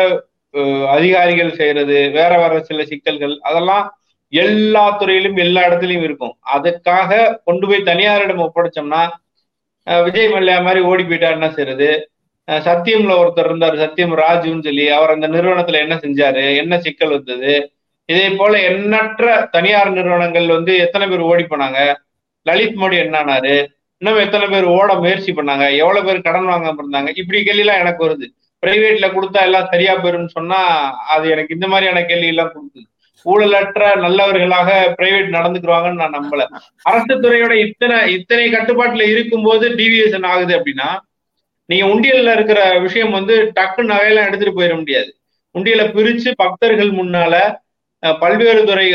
அதிகாரிகள் செய்யறது வேற வேற சில சிக்கல்கள் அதெல்லாம் எல்லா துறையிலும் எல்லா இடத்துலயும் இருக்கும். அதுக்காக கொண்டு போய் தனியாரிடம் ஒப்படைச்சோம்னா அஹ், விஜய் மல்லையா மாதிரி ஓடி போயிட்டா என்ன செய்யறது சத்தியம்ல ஒருத்தர் இருந்தார் சத்தியம் ராஜுன்னு சொல்லி அவர் அந்த நிறுவனத்துல என்ன செஞ்சாரு? என்ன சிக்கல் வந்தது? இதே போல எண்ணற்ற தனியார் நிறுவனங்கள் வந்து எத்தனை பேர் ஓடி போனாங்க? லலித் மோடி என்னானாரு? இன்னும் எத்தனை பேர் ஓட முயற்சி பண்ணாங்க? எவ்வளவு பேர் கடன் வாங்காம இருந்தாங்க? இப்படி கேள்விலாம் எனக்கு வருது. பிரைவேட்ல கொடுத்தா எல்லாம் சரியா போயிரும்னு சொன்னா அது எனக்கு இந்த மாதிரியான கேள்வி எல்லாம் கொடுக்குது. ஊழலற்ற நல்லவர்களாக பிரைவேட் நடந்துக்குவாங்கன்னு நான் நம்பல. அரசு துறையோட இத்தனை இத்தனை கட்டுப்பாட்டுல இருக்கும்போது டிவியேஷன் ஆகுது அப்படின்னா நீங்க உண்டியல்ல இருக்கிற விஷயம் வந்து டக்கு நகையெல்லாம் எடுத்துட்டு போயிட முடியாது. உண்டியலை பிரிச்சு பக்தர்கள் முன்னால பல்வேறு துறை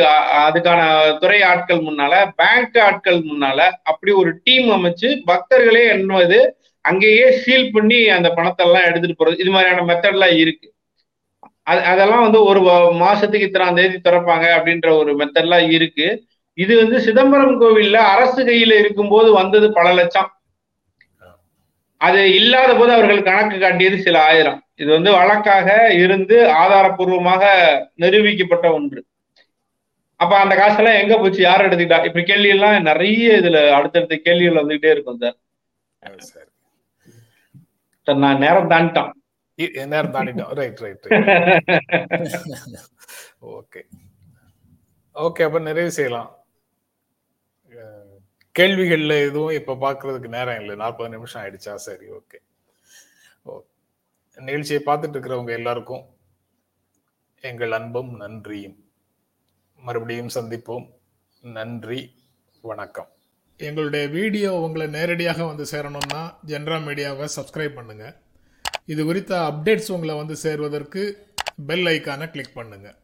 அதுக்கான துறை ஆட்கள் முன்னால பேங்க் ஆட்கள் முன்னால அப்படி ஒரு டீம் அமைச்சு பக்தர்களே என்பது அங்கேயே சீல் பண்ணி அந்த பணத்தை எல்லாம் எடுத்துட்டு போறது இது மாதிரியான மெத்தட்லாம் இருக்கு. அது அதெல்லாம் வந்து ஒரு மாசத்துக்கு இத்தனாம் தேதி திறப்பாங்க அப்படின்ற ஒரு மெத்தட்லாம் இருக்கு. இது வந்து சிதம்பரம் கோவில்ல அரசு கையில இருக்கும்போது வந்தது பல லட்சம். அது இல்லாத போது அவர்கள் கணக்கு காட்டியது சில ஆயிரம். இது வந்து வழக்காக இருந்து ஆதாரப்பூர்வமாக நிரூபிக்கப்பட்ட ஒன்று. அப்ப அந்த காசெல்லாம் எங்க போச்சு? யார் எடுத்துக்கிட்டா? இப்படி கேள்வி எல்லாம் நிறைய இதுல அடுத்தடுத்த கேள்விகள் வந்துகிட்டே இருக்கும் சார். நான் நேரம் தாண்டிட்டோம். இ- நேரம் தாண்டிட்டோம். ரைட் ரைட் ஓகே ஓகே அப்ப நிறைவு செய்யலாம். கேள்விகள்ல எதுவும் இப்ப பாக்குறதுக்கு நேரம் இல்லை. நாற்பது நிமிஷம் ஆயிடுச்சா? சரி ஓகே. ஓ நிகழ்ச்சியை பார்த்துட்டு இருக்கிறவங்க எல்லாருக்கும் எங்கள் அன்பும் நன்றியும். மறுபடியும் சந்திப்போம். நன்றி வணக்கம். எங்களுடைய வீடியோ உங்களை நேரடியாக வந்து சேரணும்னா ஜென்ரா மீடியாவை சப்ஸ்கிரைப் பண்ணுங்க. இது குறித்த அப்டேட்ஸ் உங்களை வந்து சேர்வதற்கு பெல் ஐக்கானை கிளிக் பண்ணுங்கள்